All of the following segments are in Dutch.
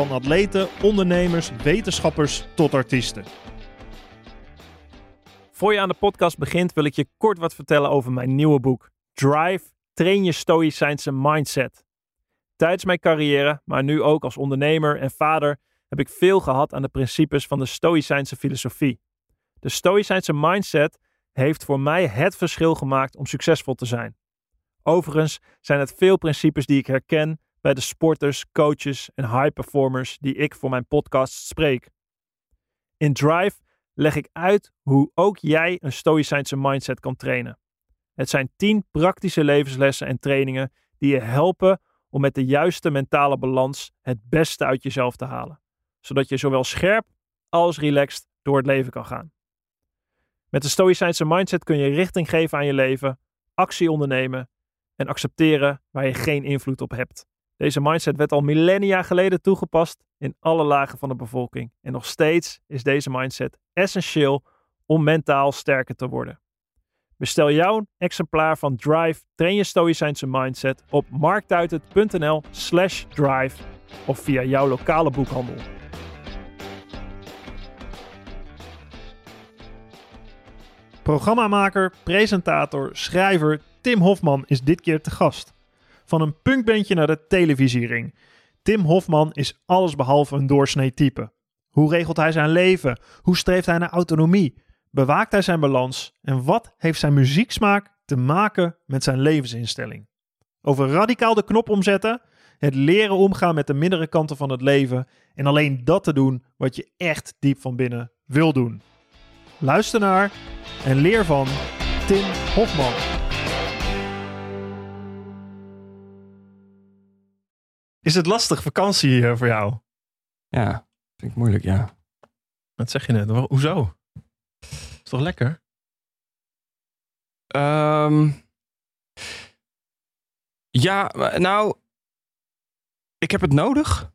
Van atleten, ondernemers, wetenschappers tot artiesten. Voor je aan de podcast begint, wil ik je kort wat vertellen over mijn nieuwe boek. Drive, train je stoïcijnse mindset. Tijdens mijn carrière, maar nu ook als ondernemer en vader, heb ik veel gehad aan de principes van de stoïcijnse filosofie. De stoïcijnse mindset heeft voor mij het verschil gemaakt om succesvol te zijn. Overigens zijn het veel principes die ik herken bij de sporters, coaches en high performers die ik voor mijn podcast spreek. In Drive leg ik uit hoe ook jij een stoïcijnse mindset kan trainen. Het zijn 10 praktische levenslessen en trainingen die je helpen om met de juiste mentale balans het beste uit jezelf te halen, zodat je zowel scherp als relaxed door het leven kan gaan. Met de stoïcijnse mindset kun je richting geven aan je leven, actie ondernemen en accepteren waar je geen invloed op hebt. Deze mindset werd al millennia geleden toegepast in alle lagen van de bevolking. En nog steeds is deze mindset essentieel om mentaal sterker te worden. Bestel jouw exemplaar van Drive Train je Stoïcijnse Mindset op marktuitert.nl slash drive of via jouw lokale boekhandel. Programmamaker, presentator, schrijver Tim Hofman is dit keer te gast. Van een punkbandje naar de televisiering. Tim Hofman is allesbehalve een doorsnee type. Hoe regelt hij zijn leven? Hoe streeft hij naar autonomie? Bewaakt hij zijn balans? En wat heeft zijn muzieksmaak te maken met zijn levensinstelling? Over radicaal de knop omzetten, het leren omgaan met de mindere kanten van het leven en alleen dat te doen wat je echt diep van binnen wil doen. Luister naar en leer van Tim Hofman. Is het lastig vakantie eh, voor jou? Ja, vind ik moeilijk, ja. Wat zeg je net? Wa- Hoezo? Is toch lekker? Ehm, ja, maar nou, ik heb het nodig.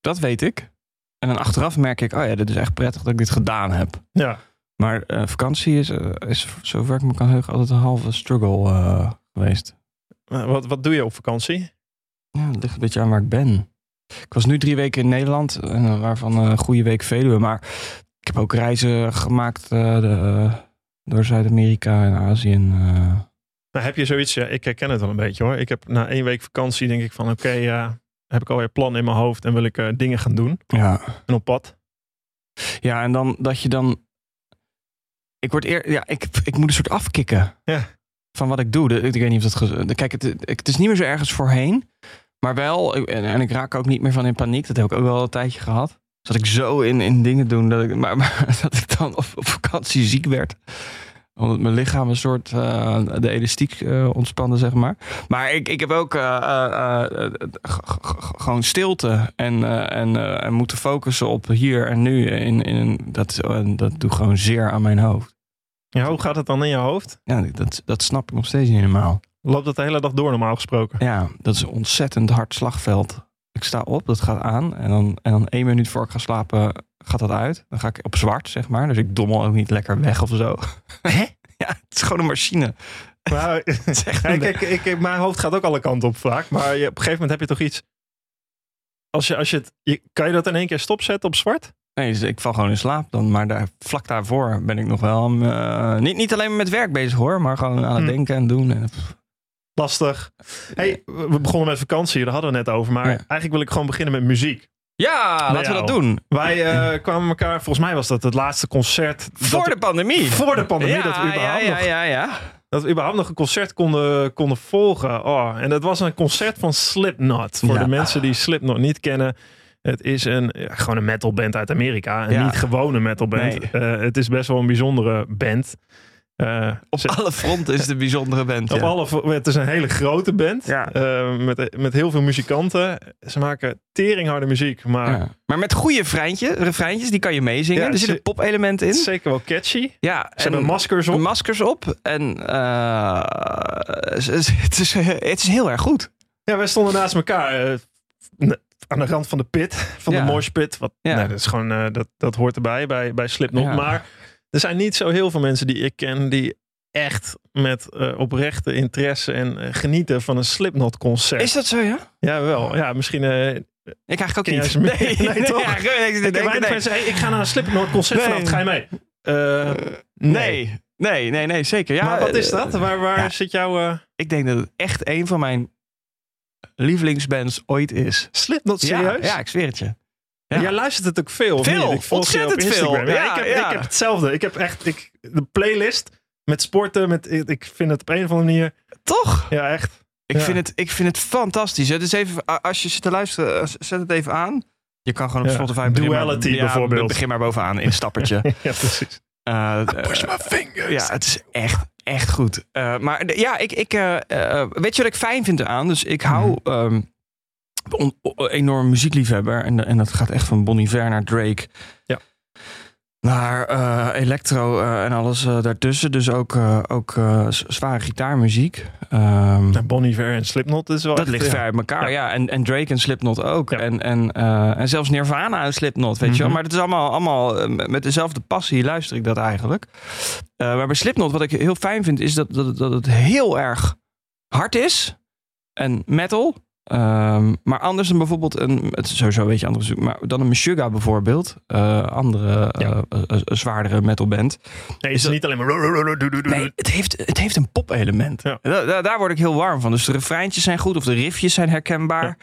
Dat weet ik. En dan achteraf merk ik, oh ja, dit is echt prettig dat ik dit gedaan heb. Ja. Maar eh, vakantie is, eh, is, zover ik me kan heugen, altijd een halve struggle eh, geweest. Maar Wat, wat doe je op vakantie? Ja, het ligt een beetje aan waar ik ben. Ik was nu drie weken in Nederland, eh, waarvan een goede week Veluwe. Maar ik heb ook reizen gemaakt eh, de, eh, door Zuid-Amerika en Azië. En, eh, Nou, heb je zoiets? Ja, ik herken het wel een beetje hoor. Ik heb na één week vakantie denk ik van oké, heb ik alweer plannen in mijn hoofd en wil ik eh, dingen gaan doen. ja. En op pad. Ja, en dan dat je dan. Ik word eer. Ja, ik, ik moet een soort afkicken. Ja. Van wat ik doe. Ik weet niet of dat. Kijk, het, het is niet meer zo ergens voorheen. Maar wel. En, en ik raak ook niet meer van in paniek. Dat heb ik ook wel een tijdje gehad. Dat ik zo in, in dingen doen. Dat ik, maar, dat ik dan op, op vakantie ziek werd. Omdat mijn lichaam een soort. eh, de elastiek eh, ontspande, zeg maar. Maar ik, ik heb ook. eh, gewoon stilte. En, en, en moeten focussen op hier en nu. In, in, dat, dat doet gewoon zeer aan mijn hoofd. Ja, hoe gaat het dan in je hoofd? Ja, dat, dat snap ik nog steeds niet helemaal. Loopt dat de hele dag door normaal gesproken? Ja, dat is een ontzettend hard slagveld. Ik sta op, dat gaat aan. En dan, en dan één minuut voor ik ga slapen, gaat dat uit. Dan ga ik op zwart, zeg maar. Dus ik dommel ook niet lekker weg of zo. Hè? Ja, het is gewoon een machine. Maar, een- kijk, ik, ik- mijn hoofd gaat ook alle kanten op vaak. Maar je, op een gegeven moment heb je toch iets. Als je, als je het, je, kan je dat in één keer stopzetten op zwart? Nee, dus ik val gewoon in slaap dan. Maar daar, vlak daarvoor ben ik nog wel... eh, niet, niet alleen maar met werk bezig hoor, maar gewoon aan het Hm. denken en doen. En, Lastig. Hey, we begonnen met vakantie, daar hadden we net over. Maar Ja. eigenlijk wil ik gewoon beginnen met muziek. ja, Nou laten we dat doen. Wij eh, kwamen elkaar, volgens mij was dat het laatste concert. Voor dat, de pandemie. voor de pandemie, ja, dat we überhaupt ja, nog ja, ja, ja. dat we überhaupt nog een concert konden, konden volgen. Oh, en dat was een concert van Slipknot. Voor de mensen die Slipknot niet kennen. Het is een, gewoon een metalband uit Amerika. En Ja. niet gewoon een metalband. Nee. Eh, het is best wel een bijzondere band. Eh, Op ze- alle fronten is het een bijzondere band. op ja. alle, het is een hele grote band. Ja. eh, met, met heel veel muzikanten. Ze maken teringharde muziek, maar Ja. Maar met goede refreintje, refreintjes, die kan je meezingen. Er zit een pop-element in. zeker wel catchy. Ja, Ze hebben maskers op. maskers op. En het, is, het is heel erg goed. Ja, wij stonden naast elkaar aan de rand van de pit, van Ja. de mosh pit. Wat, Ja. nee, dat, is gewoon, eh, dat, dat hoort erbij bij, bij Slipknot. Ja. Maar er zijn niet zo heel veel mensen die ik ken die echt met eh, oprechte interesse en eh, genieten van een Slipknot concert. Is dat zo, ja? Ja, wel. Ja, misschien... Ik eigenlijk ook niet. meer? Nee, toch? Ja, ik, ik, ik denk- heb weinig nee. mensen hey, ik ga naar een Slipknot concert Nee. vanavond. Ga je mee? Nee. nee, nee, nee, zeker. Ja, maar wat is dat? Waar, waar zit jouw eh, Ik denk dat het echt een van mijn lievelingsbands ooit is. Slipknot Ja, serieus? Ja, ik zweer het je. Ja. Ja. Jij luistert het ook veel. Veel? Ik ontzettend veel. Ja, Ja, ik, heb, ja. ik heb hetzelfde. Ik heb echt ik, de playlist met sporten. Met, ik vind het op een of andere manier. Toch? Ja, echt. Ik, Ja. vind het, ik vind het fantastisch. Het is even, als je zit te luisteren, eh, zet het even aan. Je kan gewoon op Ja. Spotify begin maar- Duality ja, bijvoorbeeld. Begin maar bovenaan in een stappertje. Ja, precies. Eh, Push eh, my fingers. ja, het is echt, echt goed. Eh, maar ja, ik, ik, eh, eh, weet je wat ik fijn vind eraan? Dus ik hou Mhm. ehm, on- enorm muziekliefhebber. En, en dat gaat echt van Bon Iver naar Drake. Naar eh, electro eh, en alles eh, daartussen. Dus ook, ook zware gitaarmuziek. Ehm, Nou, Bon Iver en Slipknot is wel dat echt, ligt ja. ver uit elkaar, ja. En, en Drake en Slipknot ook. Ja. En, en, en zelfs Nirvana en Slipknot, weet je wel. Mhm. Maar het is allemaal, allemaal met dezelfde passie luister ik dat eigenlijk. Maar bij Slipknot, wat ik heel fijn vind, is dat, dat, dat het heel erg hard is. En metal. Ehm, maar anders dan bijvoorbeeld een, het is sowieso een beetje anders, maar dan een Meshuggah bijvoorbeeld, eh, andere Ja. eh, eh, zwaardere metalband. Nee, is het niet alleen maar... Nee, het heeft, het heeft een pop-element. Ja. Da- da- daar word ik heel warm van. Dus de refreintjes zijn goed of de riffjes zijn herkenbaar.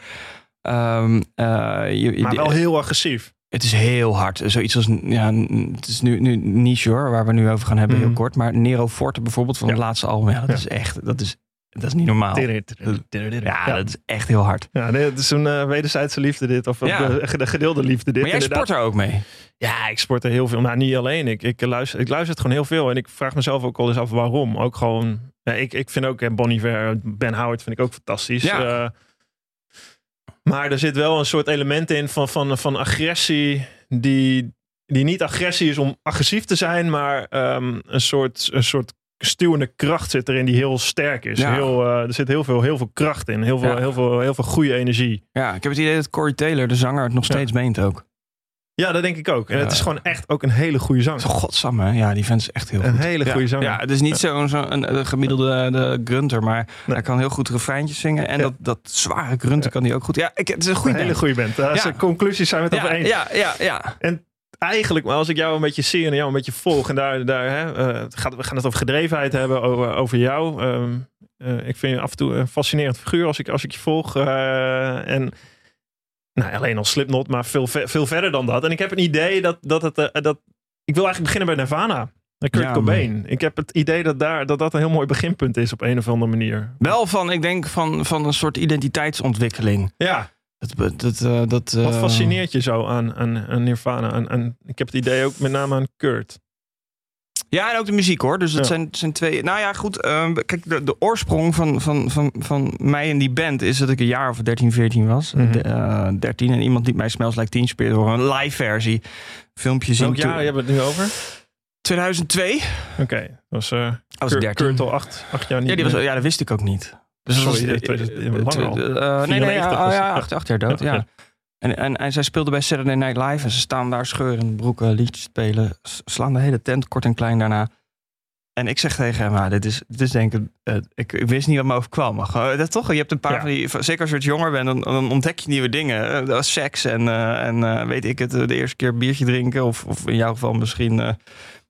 Ehm, eh, je- Maar wel heel agressief. Het is heel hard. Zoiets als, ja, het is nu, nu niche hoor, waar we nu over gaan hebben, Mhm. heel kort. Maar Nero Forte bijvoorbeeld van het laatste album. Ja, dat is echt, dat is, dat is niet normaal. Ja, Ja, dat is echt heel hard. ja nee, het is een eh, wederzijdse liefde dit. Of Ja. de, de gedeelde liefde dit. Maar jij inderdaad. sport er ook mee. Ja, ik sport er heel veel. Maar niet alleen. Ik, ik, luister, ik luister het gewoon heel veel. En ik vraag mezelf ook wel eens af waarom. Ook gewoon... Ja, ik, ik vind ook eh, Bon Iver, Ben Howard vind ik ook fantastisch. Ja. Eh, maar er zit wel een soort element in van, van, van agressie. Die, die niet agressie is om agressief te zijn. Maar ehm, een, soort, een soort stuwende kracht zit erin die heel sterk is. Ja. Heel, eh, er zit heel veel, heel veel kracht in. Heel veel, Ja. heel veel, heel veel goede energie. Ja, ik heb het idee dat Corey Taylor, de zanger, het nog Ja. steeds meent ook. Ja, dat denk ik ook. En het is gewoon echt ook een hele goede zanger. Zo godsamme, hè? ja, die vent is echt heel Een goed. hele Ja, goede zanger. Ja, het is niet zo'n zo een, een gemiddelde de grunter, maar Nee. hij kan heel goed refreintjes zingen. En dat, dat zware grunten kan hij ook goed. Ja, ik, het is een goede een hele goede band. Daar zijn conclusies zijn we het over Ja, eens. ja, ja, ja. Eigenlijk, maar als ik jou een beetje zie en jou een beetje volg en daar, daar hè, eh, gaat, we gaan het over gedrevenheid hebben, over, over jou. Ehm, eh, ik vind je af en toe een fascinerend figuur als ik, als ik je volg. eh, en nou, alleen al Slipknot, maar veel, ve- veel verder dan dat. En ik heb een idee dat, dat het, dat ik wil eigenlijk beginnen bij Nirvana. Kurt Ja, Cobain. Ik heb het idee dat, daar, dat dat een heel mooi beginpunt is op een of andere manier. Wel van, ik denk van, van een soort identiteitsontwikkeling. Ja, Dat, dat, eh, dat, wat eh, fascineert je zo aan, aan, aan Nirvana? Aan, aan, ik heb het idee ook met name aan Kurt. Ja, en ook de muziek hoor. Dus dat Ja. zijn, zijn twee. Nou ja, goed. ehm, kijk, de, de oorsprong van, van, van, van mij en die band is dat ik een jaar of 13, 14 was. Mhm. De, eh, 13 en iemand liet mij Smells Like Teen Spirit horen. Een live versie. Filmpje zien. Welk jaar hebben we het nu over? 2002. Oké, dat was uh, was Kurt, 13. Kurt al acht, acht jaar niet Ja, die was, ja, dat wist ik ook niet. Dus Sorry, dat was, eh, eh, lang tw- al. eh, nee, nee, 94 ja, was oh, ja, acht, acht jaar dood, Ja. En, en, en zij speelde bij Saturday Night Live en ze staan daar scheurend broeken, liedjes spelen, slaan de hele tent kort en klein daarna. En ik zeg tegen hem, ah, dit is, dit is denk ik, eh, ik, ik wist niet wat me overkwam. Maar gewoon, dat toch, je hebt een paar Ja. van die, zeker als je wat jonger bent, dan, dan ontdek je nieuwe dingen. Eh, is seks en, eh, en eh, weet ik het, eh, de eerste keer biertje drinken of, of in jouw geval misschien eh,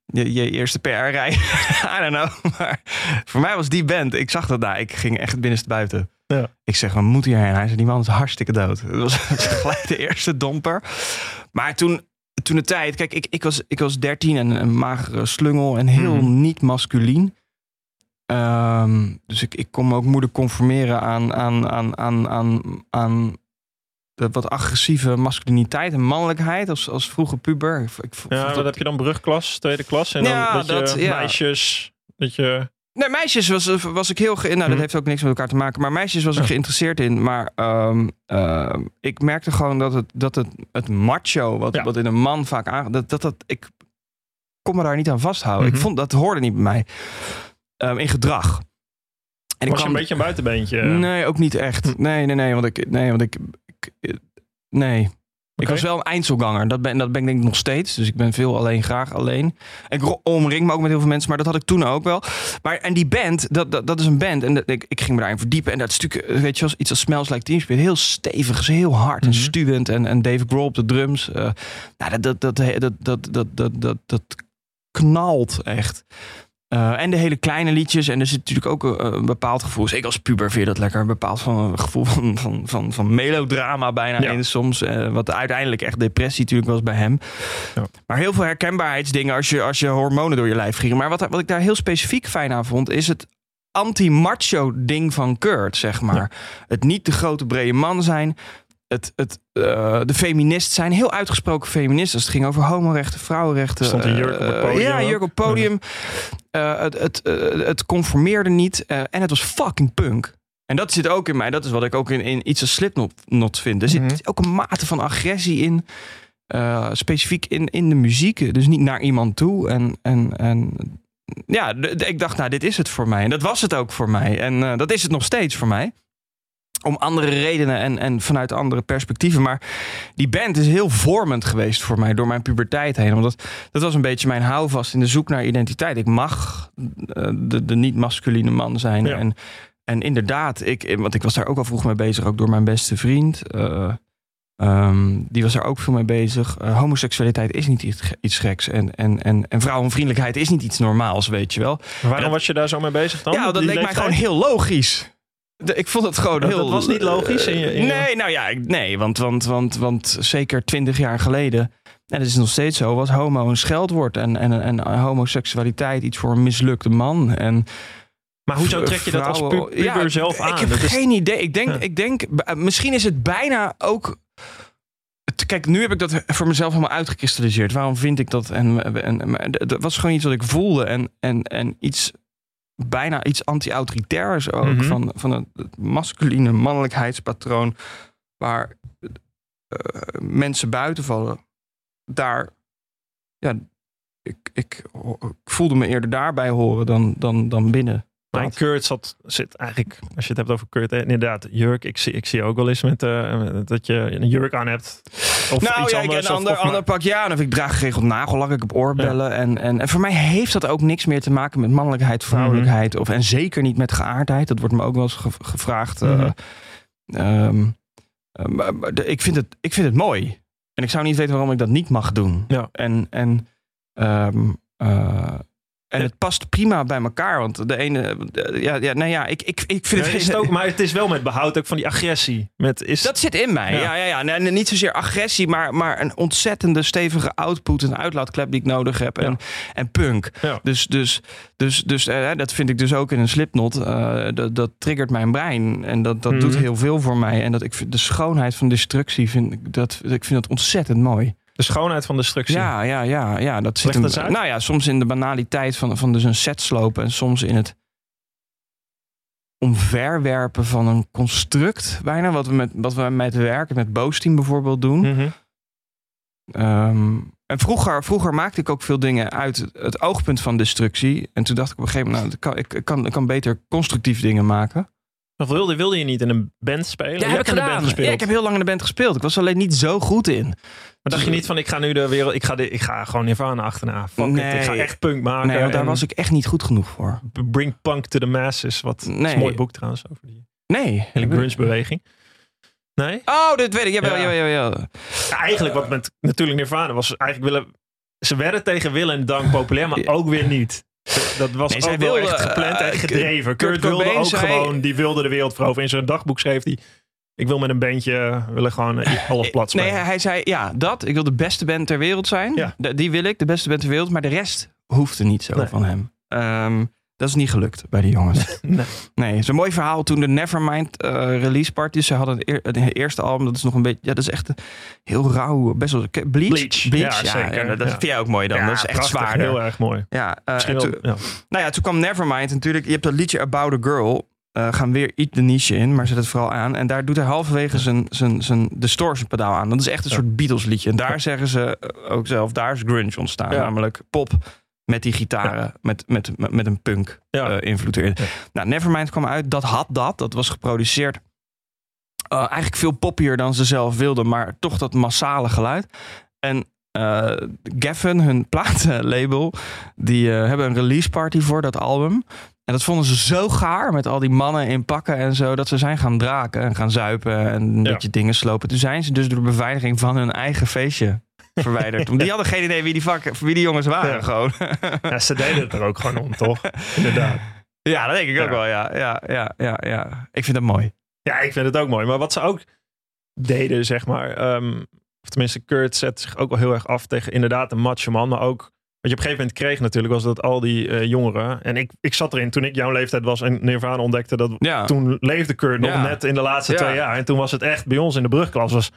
je, je eerste PR-rij. I don't know. Maar voor mij was die band, ik zag dat daar, ik ging echt binnenste buiten. Ja. Ik zeg, we moeten hierheen. Hij zei, die man is hartstikke dood. Dat was gelijk de eerste domper. Maar toen, toen de tijd, kijk, ik, ik, was, ik was 13 en een magere slungel en heel Mhm. niet masculien. Ehm, dus ik, ik kon me ook moeilijk conformeren aan, aan, aan, aan, aan, aan de wat agressieve masculiniteit en mannelijkheid als, als vroege puber. Ik, ik Ja, dat- wat heb je dan? Brugklas, tweede klas? En dan dat, dat- je ja. meisjes Dat je... Nee, meisjes was, was ik heel... Ge nou, dat Hm. heeft ook niks met elkaar te maken. Maar meisjes was ik geïnteresseerd in. Maar ehm, ehm, ik merkte gewoon dat het, dat het, het macho... Wat, wat in een man vaak aan... Dat, dat, dat, ik kon me daar niet aan vasthouden. Mhm. Ik vond dat hoorde niet bij mij. Ehm, in gedrag. En ik was je kwam- een beetje een buitenbeentje? Nee, ook niet echt. Hm. Nee, nee, nee. Want ik... Nee, want ik, ik- nee. Ik was wel een eindselganger. Dat ben, dat ben ik denk ik nog steeds. Dus ik ben veel alleen, graag alleen. En ik omring me ook met heel veel mensen. Maar dat had ik toen ook wel. Maar, en die band, dat, dat, dat is een band. En dat, ik, ik ging me daarin verdiepen. En dat stuk, eh, weet je, als iets als Smells Like Teen Spirit. Heel stevig, is heel hard en Mhm. stuwend. En, en Dave Grohl op de drums. eh, nou, dat, dat, dat, dat, dat, dat, dat, dat knalt echt. Eh, en de hele kleine liedjes. En er zit natuurlijk ook een, een bepaald gevoel. Ik als puber vind je dat lekker. Een bepaald van, een gevoel van, van, van, van melodrama bijna Ja. in soms. eh, wat uiteindelijk echt depressie natuurlijk was bij hem. Ja. Maar heel veel herkenbaarheidsdingen als je, als je hormonen door je lijf gieren. Maar wat, wat ik daar heel specifiek fijn aan vond... is het anti-macho ding van Kurt, zeg maar. Het niet de grote brede man zijn... Het, het, eh, de feminist zijn, heel uitgesproken feminist. Als het ging over homorechten, vrouwenrechten. Stond een jurk op het eh, podium Ja, jurk op het podium. Eh, het, het, eh, het conformeerde niet. eh, en het was fucking punk. En dat zit ook in mij. Dat is wat ik ook in, in iets als Slipknot not vind. Er zit Mhm. ook een mate van agressie in. eh, specifiek in, in de muziek. Dus niet naar iemand toe. En, en, en ja, ik dacht, nou, dit is het voor mij. En dat was het ook voor mij. En eh, dat is het nog steeds voor mij. Om andere redenen en, en vanuit andere perspectieven. Maar die band is heel vormend geweest voor mij door mijn puberteit heen. Omdat dat was een beetje mijn houvast in de zoek naar identiteit. Ik mag eh, de, de niet-masculine man zijn. Ja. En, en inderdaad, ik, want ik was daar ook al vroeg mee bezig, ook door mijn beste vriend. Eh, ehm, die was daar ook veel mee bezig. Eh, homoseksualiteit is niet iets, iets geks. En, en, en, en vrouwenvriendelijkheid is niet iets normaals, weet je wel. Waarom dat- was je daar zo mee bezig dan? ja, dat leek mij gewoon heel logisch. De- ik vond het gewoon Dat- heel... dat was niet logisch in je- in je- Nee, nou ja, nee, want, want, want, want zeker twintig jaar geleden... En dat is nog steeds zo, was homo een scheldwoord. En, en, en homoseksualiteit iets voor een mislukte man. En Maar hoezo trek je dat als pu- puber Ja, zelf aan? Ik heb Dat is- geen idee. Ik denk, Ja. ik denk, eh, misschien is het bijna ook. Kijk, nu heb ik dat voor mezelf helemaal uitgekristalliseerd. Waarom vind ik dat? En, en, d- dat was gewoon iets wat ik voelde. En, en, en iets, bijna iets anti-autoritairs ook. Mhm. Van, van het, masculine mannelijkheidspatroon. Waar eh, mensen buiten vallen. Daar, ja, ik, ik, ik voelde me eerder daarbij horen dan, dan, dan binnen. Maar Dat. Kurt zat, zit eigenlijk, als je het hebt over Kurt, eh, inderdaad, jurk. Ik zie, ik zie ook wel eens met, eh, dat je een jurk aan hebt. Of nou iets ja, ik anders. een of- ander, of ander pak ja. En of ik draag geregeld nagellak, ik heb oorbellen. En, en, en voor mij heeft dat ook niks meer te maken met mannelijkheid, vrouwelijkheid. Of, en zeker niet met geaardheid. Dat wordt me ook wel eens ge- gevraagd. eh, Mhm. ehm, eh, maar, maar de- ik, vind het, ik vind het mooi. En ik zou niet weten waarom ik dat niet mag doen. Ja. En, en, ehm, eh, en het past prima bij elkaar. Want de ene... Ja, ja, nou ja, ik, ik, ik vind Ja, het... is het ook, maar het is wel met behoud ook van die agressie. Met, is, Dat zit in mij. Ja. Ja, ja, ja. Nee, niet zozeer agressie, maar, maar een ontzettende stevige output, een uitlaatklep die ik nodig heb. En, en punk. Dus, dus, dus, dus eh, dat vind ik dus ook in een slipknot. eh, dat, dat triggert mijn brein. En dat, dat Mhm. doet heel veel voor mij. En dat ik de schoonheid van destructie vind ik dat, ik vind dat ontzettend mooi. De schoonheid van destructie. Ja, ja, ja, ja. Dat zit Leg dat nou ja, soms in de banaliteit van, van dus een set slopen en soms in het omverwerpen van een construct bijna. Wat we met, wat we met werken, met Boosteam bijvoorbeeld doen. Mhm. Ehm, en vroeger, vroeger maakte ik ook veel dingen uit het oogpunt van destructie. En toen dacht ik op een gegeven moment, nou, ik kan, ik kan, ik kan beter constructief dingen maken. Of wilde, wilde je niet in een band spelen? Ja, heb ik gedaan. Ja, ik heb heel lang in de band gespeeld. Ik was alleen niet zo goed in. Maar dacht je niet van, ik ga nu de wereld... Ik ga, dit, ik ga gewoon Nirvana achterna. Fuck Nee. it, ik ga echt punk maken. Nee, want daar was ik echt niet goed genoeg voor. Bring punk to the masses. Wat is een mooi boek trouwens over die Nee. hele grunge-beweging. Nee? Oh, dit weet ik. Jawel, Ja. jawel, jawel. Ja, eigenlijk wat met natuurlijk Nirvana was eigenlijk willen... Ze werden tegen wil en dank populair, maar Ja. ook weer niet. Dat was Nee, ook wel echt gepland en eh, gedreven. Kurt Kurt, wilde ook zei- gewoon, die wilde de wereld veroveren. In zijn dagboek schreef hij, ik wil met een bandje, willen gewoon eh, alles plat Nee, spelen. hij, hij zei, ja, dat. Ik wil de beste band ter wereld zijn. Ja. Die wil ik, de beste band ter wereld. Maar de rest hoefde niet zo Nee. van hem. Ehm, Dat is niet gelukt bij die jongens. Nee. Nee, een mooi verhaal toen de Nevermind eh, release party. Ze hadden het, eer- het eerste album, dat is nog een beetje, ja, dat is echt heel rauw, best wel Bleach. Bleach, ja, zeker, ja, dat ja. vind jij ook mooi dan. dat is echt prachtig, zwaarder. Heel erg mooi. Ja, wel- toen, nou ja, toen kwam Nevermind natuurlijk. Je hebt dat liedje About a Girl. eh, gaan weer iets de niche in, maar zet het vooral aan. En daar doet hij halverwege zijn, zijn, zijn distortion pedaal aan. Dat is echt een soort Beatles liedje. En daar zeggen ze ook zelf, daar is grunge ontstaan. Namelijk pop met die gitaren, met, met, met, met een punk Ja. eh, invloed erin. Ja. Nou, Nevermind kwam uit, dat had dat. Dat was geproduceerd eh, eigenlijk veel poppier dan ze zelf wilden, maar toch dat massale geluid. En Geffen, hun platenlabel, die hebben een release party voor dat album. En dat vonden ze zo gaar met al die mannen in pakken en zo, dat ze zijn gaan draken en gaan zuipen en een beetje dingen slopen. Toen zijn ze dus door de beveiliging van hun eigen feestje verwijderd. Want die hadden geen idee wie die, vak, wie die jongens waren Ja. gewoon. Ja, ze deden het er ook gewoon om, toch? Inderdaad. ja, dat denk ik ook wel, ja. Ja, ja, ja, ja. Ik vind dat mooi. Ja, ik vind het ook mooi. Maar wat ze ook deden, zeg maar. ehm, of tenminste, Kurt zet zich ook wel heel erg af tegen inderdaad een macho man. Maar ook, wat je op een gegeven moment kreeg natuurlijk, was dat al die eh, jongeren. En ik, ik zat erin toen ik jouw leeftijd was en Nirvana ontdekte dat. Ja. Toen leefde Kurt nog Ja. net in de laatste Ja. twee jaar. En toen was het echt bij ons in de brugklas. Was,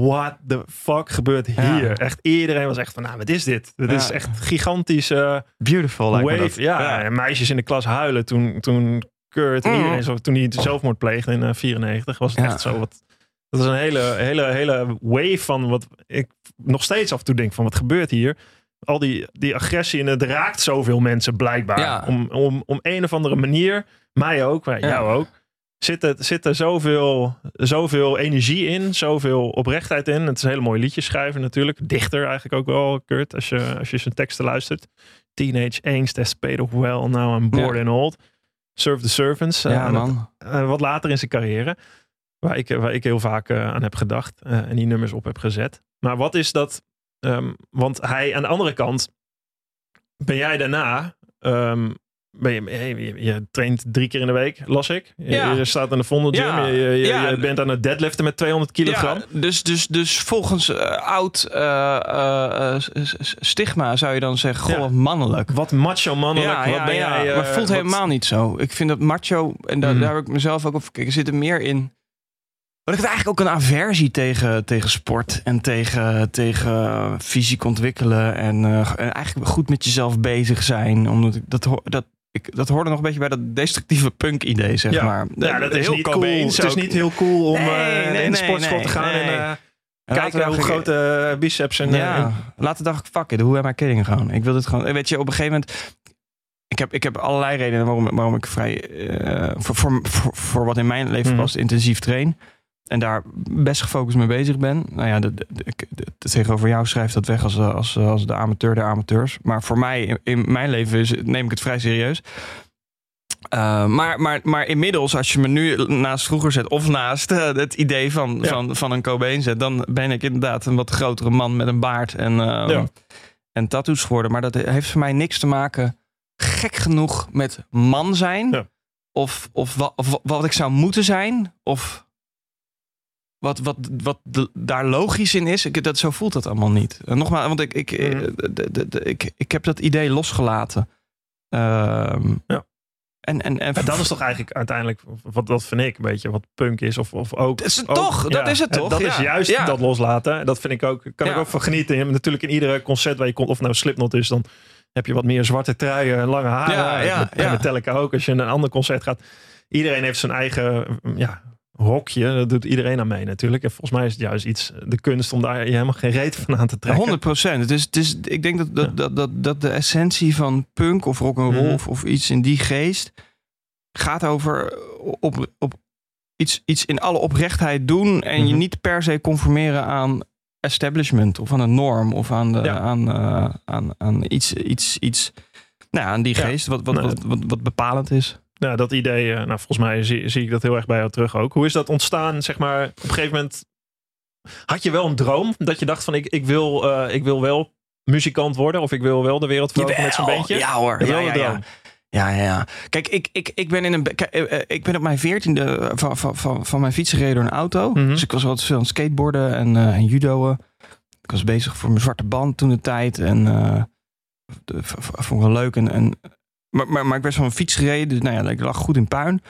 what the fuck gebeurt Ja. hier? Echt iedereen was echt van, nou, wat is dit? Dit Ja. is echt gigantisch. eh, Beautiful lijkt me wave. Ja, meisjes in de klas huilen toen, toen Kurt Mm. iedereen zo, toen hij zelfmoord pleegde in 1994 was het echt zo wat. Dat is een hele, hele, hele wave van wat ik nog steeds af en toe denk van wat gebeurt hier? Al die, die agressie en het raakt zoveel mensen blijkbaar. Om, om, om een of andere manier, mij ook, maar jou ook. Zit er, zit er zoveel, zoveel energie in, zoveel oprechtheid in. Het is een hele mooie liedjes schrijven natuurlijk. Dichter eigenlijk ook wel, Kurt, als je, als je zijn teksten luistert. Teenage angst has paid off well, now I'm bored Ja. and old. Serve the servants. eh, Ja, man. eh, wat later in zijn carrière. Waar ik, waar ik heel vaak eh, aan heb gedacht. en die nummers op heb gezet. Maar wat is dat? ehm, want hij aan de andere kant. Ben jij daarna. ehm, ben je, je, je- traint drie keer in de week, las ik. Je, Ja. je staat in de Vondel Gym. Ja. Je, Ja. bent aan het deadliften met 200 kilogram. Dus, dus, dus volgens eh, oud eh, eh, stigma zou je dan zeggen, goh, mannelijk. Wat macho mannelijk. Ja, wat ben jij, maar het voelt wat- helemaal niet zo. Ik vind dat macho, en daar, Mhm. daar heb ik mezelf ook op gekeken, zit er meer in. Wat ik het eigenlijk ook een aversie tegen, tegen sport en tegen, tegen fysiek ontwikkelen en, en eigenlijk goed met jezelf bezig zijn. Omdat ik dat, dat, ik, dat hoorde nog een beetje bij dat destructieve punk-idee, zeg Ja. maar. Ja, dat is Heel niet cool. Het is niet heel cool om Nee, eh, nee, in de sportschool nee, te gaan en eh, En kijken hoe groot eh, biceps en, ja, en later dacht ik, fuck it, hoe am I kidding gewoon? Ik wil dit gewoon, weet je, op een gegeven moment... Ik heb, ik heb allerlei redenen waarom, waarom ik vrij, voor, voor, voor, voor wat in mijn leven Mhm. past, intensief train. En daar best gefocust mee bezig ben. Nou ja, de, tegenover jou schrijft dat weg als, als, als de amateur der amateurs. Maar voor mij, in, in mijn leven, is, neem ik het vrij serieus. Uh, maar, maar, maar inmiddels, als je me nu naast vroeger zet, of naast uh, het idee van, Ja. van, van een Cobain zet, dan ben ik inderdaad een wat grotere man met een baard en, uh, Ja. en tattoos geworden. Maar dat heeft voor mij niks te maken, gek genoeg, met man zijn. Ja. Of, of, wat, of wat ik zou moeten zijn. Of wat, wat, wat de- daar logisch in is. Ik, dat, zo voelt dat allemaal niet. En nogmaals, want ik, ik, Mhm. eh, ik, ik heb dat idee losgelaten. Ehm, Ja. En, en, en dat is toch eigenlijk uiteindelijk, wat dat vind ik een beetje, wat punk is. Of, of ook. Dat is het ook- toch, dat is het toch, Dat is juist Ja. dat loslaten. Dat vind ik ook, kan ik ook van genieten. Je hebt natuurlijk in iedere concert waar je komt, of nou Slipknot is, dan heb je wat meer zwarte truien en lange haren. Ja, ja, en. Metallica ook. Als je naar een ander concert gaat. Iedereen heeft zijn eigen ja, hokje. Dat doet iedereen aan mee natuurlijk. En volgens mij is het juist iets, de kunst om daar helemaal geen reet van aan te trekken. 100 procent. Het is, het is, ik denk dat, dat, Ja. dat, dat, dat de essentie van punk of rock'n'roll Mhm. of, of iets in die geest gaat over op, op iets, iets in alle oprechtheid doen en je Mhm. niet per se conformeren aan establishment of aan een norm of aan, de, Ja. aan, eh, aan, aan iets, iets, iets nou ja, aan die Ja. geest wat, wat, wat, wat, wat bepalend is. Ja, dat idee, eh, nou volgens mij zie, zie ik dat heel erg bij jou terug ook. Hoe is dat ontstaan, zeg maar, op een gegeven moment had je wel een droom dat je dacht van ik, ik, wil, eh, ik wil wel muzikant worden of ik wil wel de wereld veroveren met zo'n bandje? Ja hoor. Ja, ja, ja. Ja, ja. Kijk, ik, ik, ik ben in een. eh, ik ben op mijn veertiende van, van, van, van mijn fietsen gereden door een auto. Mhm. Dus ik was altijd veel aan skateboarden en, eh en judoën. Ik was bezig voor mijn zwarte band toen de tijd. En v- vond ik wel leuk. En, en, maar, maar, maar ik werd van mijn fiets gereden. Dus nou ja, ik lag goed in puin.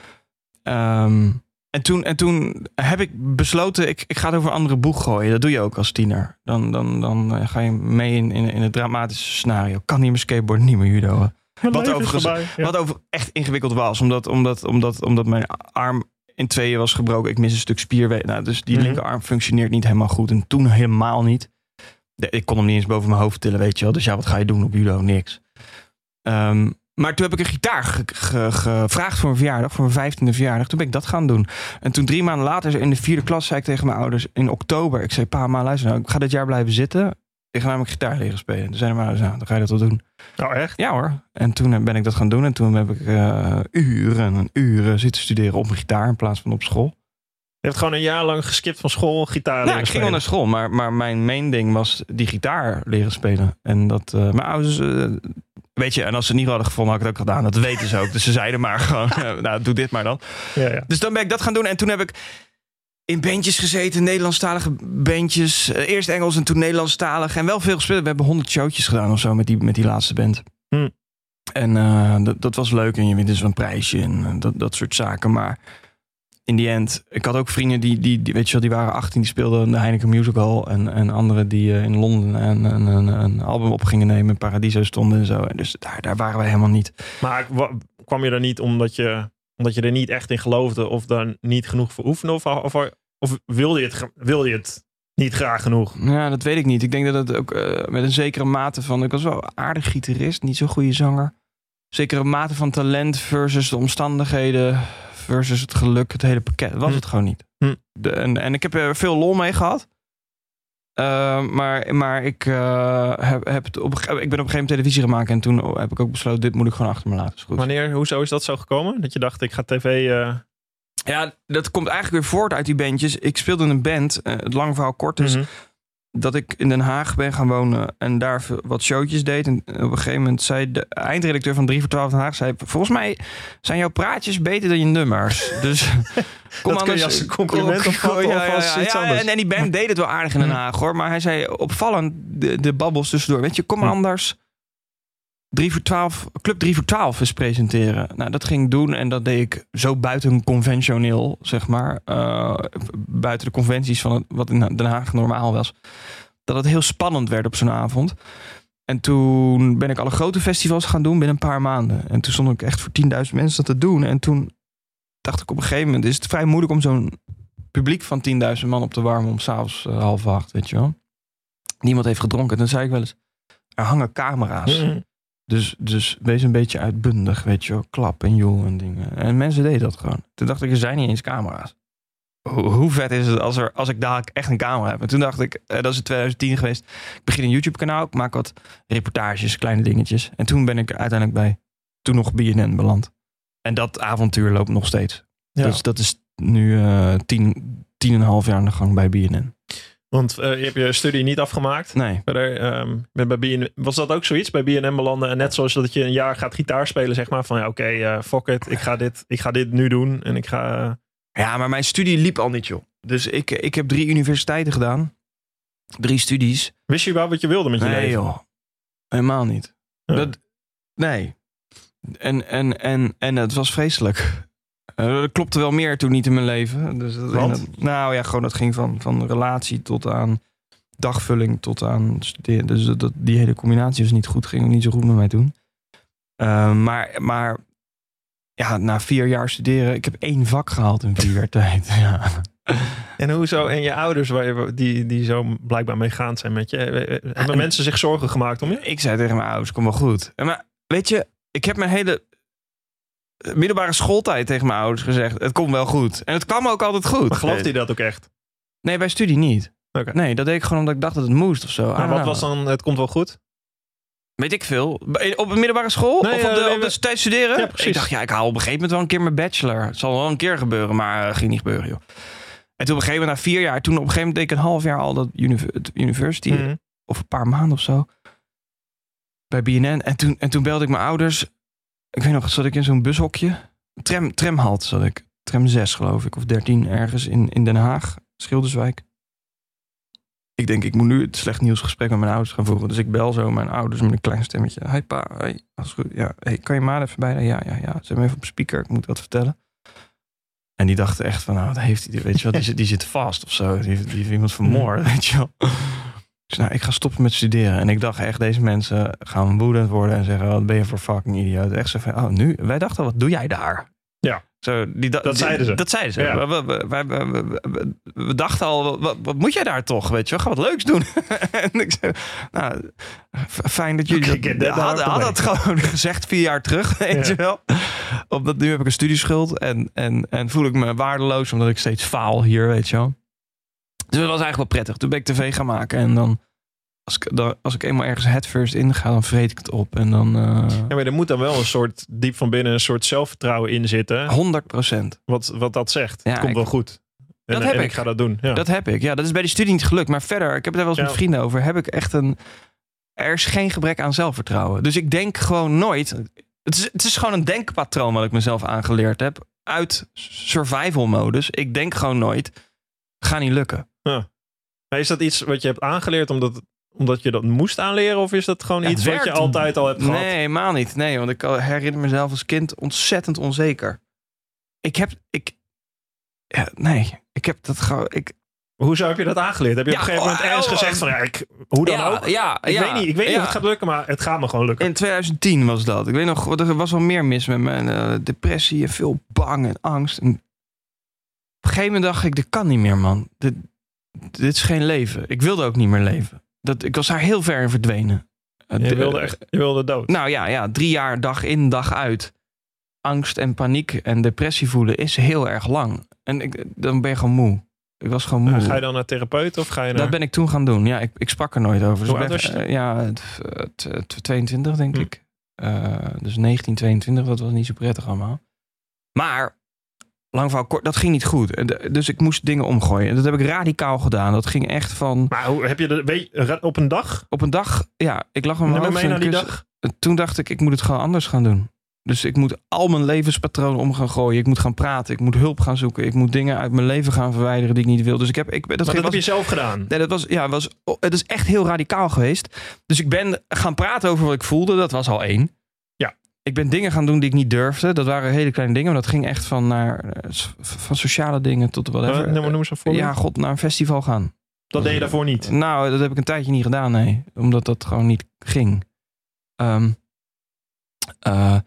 Ehm, en, toen, en toen heb ik besloten, ik, ik ga het over een andere boeg gooien. Dat doe je ook als tiener. Dan, dan, dan eh, ga je mee in, in, in het dramatische scenario. Kan niet meer skateboarden, niet meer judo. Wat overigens- voorbij. Ja. Wat over echt ingewikkeld was. Omdat, omdat, omdat, omdat mijn arm in tweeën was gebroken. Ik mis een stuk spierweefsel. Nou, dus die Mhm. linkerarm functioneert niet helemaal goed. En toen helemaal niet. Ik kon hem niet eens boven mijn hoofd tillen, weet je wel. Dus ja, wat ga je doen op judo? Niks. Ehm, maar toen heb ik een gitaar ge- ge- gevraagd voor mijn verjaardag. Voor mijn vijftiende verjaardag. Toen ben ik dat gaan doen. En toen drie maanden later, in de vierde klas, zei ik tegen mijn ouders... In oktober, ik zei, pa, ma, luister nou. Ik ga dit jaar blijven zitten. Ik ga namelijk gitaar leren spelen. Toen zeiden mijn ouders, nou, dan ga je dat wel doen. Nou, echt? Ja hoor. En toen ben ik dat gaan doen. En toen heb ik eh, uren en uren zitten studeren op mijn gitaar in plaats van op school. Hebt gewoon een jaar lang geskipt van school, gitaar leren ik ging wel naar school, maar, maar mijn main ding was die gitaar leren spelen. En dat, eh, mijn ouders, weet je, en als ze het niet hadden gevonden, had ik het ook gedaan. Dat weten ze ook. Dus ze zeiden maar gewoon, eh, nou, doe dit maar dan. Ja, ja. Dus dan ben ik dat gaan doen. En toen heb ik in bandjes gezeten, Nederlandstalige bandjes. Eh, Eerst Engels en toen Nederlandstalig. En wel veel gespeeld. We hebben honderd showtjes gedaan of zo met die, met die laatste band. Hm. En eh, dat, dat was leuk. En je wint dus een prijsje en dat, dat soort zaken. Maar in die end, ik had ook vrienden die, die, die weet je wel, die waren 18, die speelden in de Heineken Musical. En, en anderen die eh, in Londen een, een, album op gingen nemen. Paradiso stonden en zo. En dus daar, daar waren wij helemaal niet. Maar wa- kwam je er niet omdat je, omdat je er niet echt in geloofde of dan niet genoeg voor oefende? Of, of, of wilde, je het, wilde je het niet graag genoeg? Ja, dat weet ik niet. Ik denk dat het ook eh, met een zekere mate van... Ik was wel aardig gitarist, niet zo'n goede zanger. Zekere mate van talent versus de omstandigheden... versus het geluk, het hele pakket. Was Hm. het gewoon niet. Hm. De, en, en ik heb er veel lol mee gehad. Eh, maar maar ik, eh, heb, heb het op, ik ben op een gegeven moment televisie gemaakt... en toen heb ik ook besloten, dit moet ik gewoon achter me laten. Is goed. Wanneer, hoezo is dat zo gekomen? Dat je dacht, ik ga tv... eh, Ja, dat komt eigenlijk weer voort uit die bandjes. Ik speelde in een band, het lang verhaal kort is... mhm. Dat ik in Den Haag ben gaan wonen en daar wat showtjes deed. En op een gegeven moment zei de eindredacteur van 3 voor 12 Den Haag... Zei, volgens mij zijn jouw praatjes beter dan je nummers. Dus kom Dat kun je als een compliment iets anders. En, en die band deed het wel aardig in Den. Haag hoor. Maar hij zei opvallend de, de babbels tussendoor. Weet je, kom anders 3 voor 12, Club 3 voor 12 eens presenteren. Nou, dat ging ik doen en dat deed ik zo buiten conventioneel, zeg maar. Eh, buiten de conventies van wat in Den Haag normaal was. Dat het heel spannend werd op zo'n avond. En toen ben ik alle grote festivals gaan doen binnen een paar maanden. En toen stond ik echt voor 10.000 mensen dat te doen. En toen dacht ik op een gegeven moment... is het vrij moeilijk om zo'n publiek van 10.000 man op te warmen... om s'avonds uh, half acht, weet je wel. Niemand heeft gedronken. Dan zei ik wel eens, er hangen camera's. Mhm. Dus, dus wees een beetje uitbundig, weet je wel. Klap en joel en dingen. En mensen deden dat gewoon. Toen dacht ik, er zijn niet eens camera's. Hoe, hoe vet is het als, er, als ik daar echt een camera heb? En toen dacht ik, eh, dat is in 2010 geweest. Ik begin een YouTube kanaal. Ik maak wat reportages, kleine dingetjes. En toen ben ik uiteindelijk bij, toen nog BNN beland. En dat avontuur loopt nog steeds. Ja. Dus dat is nu eh tien, tien en een half jaar aan de gang bij BNN. Want eh, je hebt je studie niet afgemaakt. Nee. Verder, ehm, bij BN was dat ook zoiets bij BNN belanden? En net zoals dat je een jaar gaat gitaar spelen, zeg maar. Van ja, oké, eh, fuck it. Ik ga, dit, ik ga dit nu doen. En ik ga... eh, Ja, maar mijn studie liep al niet, joh. Dus ik, ik heb drie universiteiten gedaan. Drie studies. wist je überhaupt wat je wilde met je Nee, leven? joh. Helemaal niet. Ja. Dat, nee. En, en, en, en het was vreselijk. Eh, er klopte wel meer toen niet in mijn leven. Dus dat, nou ja, gewoon dat ging van, van relatie tot aan dagvulling tot aan studeren. Dus dat, die hele combinatie was niet goed. Ging niet zo goed met mij toen. Eh, maar, maar ja, na vier jaar studeren, ik heb één vak gehaald in vier jaar tijd. Ja. En hoezo? En je ouders, waar je, die, die zo blijkbaar meegaand zijn met je. eh, eh, Hebben en- mensen zich zorgen gemaakt om je? Ik zei tegen mijn ouders, kom wel goed. En Maar weet je, ik heb mijn hele middelbare schooltijd tegen mijn ouders gezegd, het komt wel goed. En het kwam ook altijd goed. Maar gelooft hij dat ook echt? Nee, bij studie niet. Oké. Nee, dat deed ik gewoon omdat ik dacht dat het moest of zo. Maar wat know. was dan, het komt wel goed? Weet ik veel. Op een middelbare school? Nee, of op eh, de, nee, op de we- tijd studeren? Ja, precies. Ik dacht, ja, ik haal op een gegeven moment wel een keer mijn bachelor. Het zal wel een keer gebeuren, maar eh, ging niet gebeuren, joh. En toen op een gegeven moment, na vier jaar, toen op een gegeven moment deed ik een half jaar al dat university. Mhm. of een paar maanden of zo. Bij BNN. En toen, en toen belde ik mijn ouders. Ik weet nog, zat ik in zo'n bushokje. Tram, tramhalt zat ik. Tram 6 geloof ik. Of 13 ergens in, in Den Haag. Schilderswijk. ik denk, ik moet nu het slecht nieuwsgesprek met mijn ouders gaan voeren. Dus ik bel zo mijn ouders met een klein stemmetje. Hi pa, hey, alles goed? Ja, hey, kan je maar even bij? Ja, ja, ja. Zet me even op speaker, ik moet wat vertellen. En die dachten echt van, nou, wat heeft hij? Weet je wel, die, zit, die zit vast of zo. Die, die heeft iemand vermoord, weet je wel. Dus nou, ik ga stoppen met studeren. En ik dacht echt, deze mensen gaan woedend worden en zeggen, wat ben je voor fucking idioot. Echt zo van, oh, nu? Wij dachten, wat doe jij daar? Ja. Zo, die, da- Dat die- zeiden ze. Dat zeiden ze. Ja. We, we, we, we- we- we- we dachten al, wat, wat moet jij daar toch? Weet je wel, ga wat leuks doen. en ik zei, nou, fijn dat jullie dat hadden of het gewoon gezegd vier jaar terug, weet Ja. je wel. Omdat nu heb ik een studieschuld en, en, en voel ik me waardeloos omdat ik steeds faal hier, weet je wel. Dus dat was eigenlijk wel prettig. Toen ben ik tv gaan maken en dan, als ik, als ik eenmaal ergens headfirst in ga, dan vreet ik het op. En dan eh Ja, maar er moet dan wel een soort, diep van binnen, een soort zelfvertrouwen in zitten. 100 procent. Wat, wat dat zegt. Ja, Het komt ik- wel goed. En, Dat heb en ik. ik ga dat doen. Ja. Dat heb ik. Ja, dat is bij die studie niet gelukt. Maar verder, ik heb het er wel eens Ja. met vrienden over. Heb ik echt een. Er is geen gebrek aan zelfvertrouwen. Dus ik denk gewoon nooit. Het is, het is gewoon een denkpatroon wat ik mezelf aangeleerd heb. Uit survival modus. Ik denk gewoon nooit. Ga niet lukken. Maar is dat iets wat je hebt aangeleerd omdat, omdat je dat moest aanleren? Of is dat gewoon Ja, iets wat je altijd al hebt gehad? Nee, helemaal niet. Nee, want ik herinner mezelf als kind ontzettend onzeker. Ik heb. Ik, ja, nee, ik heb dat gewoon. Ik, Hoe heb je dat aangeleerd? Heb je Ja, op een gegeven moment oh, ergens oh, gezegd van ja, ik, hoe dan ja, ook? Ja, Ik ja, weet niet, ik weet niet ja. of het gaat lukken, maar het gaat me gewoon lukken. In 2010 was dat. Ik weet nog, er was wel meer mis met mijn eh, depressie en veel bang en angst. En op een gegeven moment dacht ik, dit kan niet meer, man. Dit, dit is geen leven. Ik wilde ook niet meer leven. Dat, ik was daar heel ver in verdwenen. Je de- wilde echt je wilde dood. Nou ja, ja, drie jaar dag in, dag uit. Angst en paniek en depressie voelen is heel erg lang. En ik, dan ben je gewoon moe. Ik was gewoon moe. Ga je dan naar therapeut of ga je naar... Dat ben ik toen gaan doen. Ja, ik, ik sprak er nooit over. Dus ben- was je eh, ja, het- het- het- 22 denk Hm. ik. Eh, dus 19, 22, dat was niet zo prettig allemaal. Maar, lang kort, dat ging niet goed. Dus ik moest dingen omgooien. En dat heb ik radicaal gedaan. Dat ging echt van... Maar hoe heb je dat weet, je, op een dag? Op een dag, ja, ik lag mijn hoofd mee naar die dag. Toen dacht ik, ik moet het gewoon anders gaan doen. Dus ik moet al mijn levenspatronen om gaan gooien. Ik moet gaan praten. Ik moet hulp gaan zoeken. Ik moet dingen uit mijn leven gaan verwijderen die ik niet wil. Dus ik heb, ik, dat Dat, dat heb was- je zelf gedaan. Nee, dat was, ja, was, het is echt heel radicaal geweest. Dus ik ben gaan praten over wat ik voelde. Dat was al één. Ik ben dingen gaan doen die ik niet durfde. Dat waren hele kleine dingen. Maar dat ging echt van, naar, eh, van sociale dingen tot. Uh, noem, noem eens een voorbeeld. ja, god, naar een festival gaan. dat deed je daarvoor niet. Nou, dat heb ik een tijdje niet gedaan, nee. Omdat dat gewoon niet ging. Ehm, eh,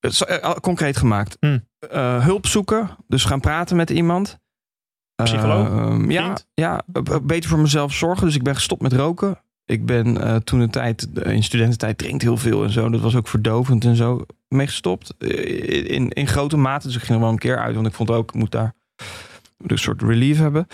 eh, concreet gemaakt. Hm. Hulp zoeken. Dus gaan praten met iemand. Psycholoog? Ehm, ja, ja, beter voor mezelf zorgen. Dus ik ben gestopt met roken. Ik ben eh, toen een tijd, eh, in studententijd, drinkt heel veel en zo. Dat was ook verdovend en zo. Mee gestopt. Eh, in, in grote mate. Dus ik ging er wel een keer uit. Want ik vond ook, ik moet daar een soort relief hebben.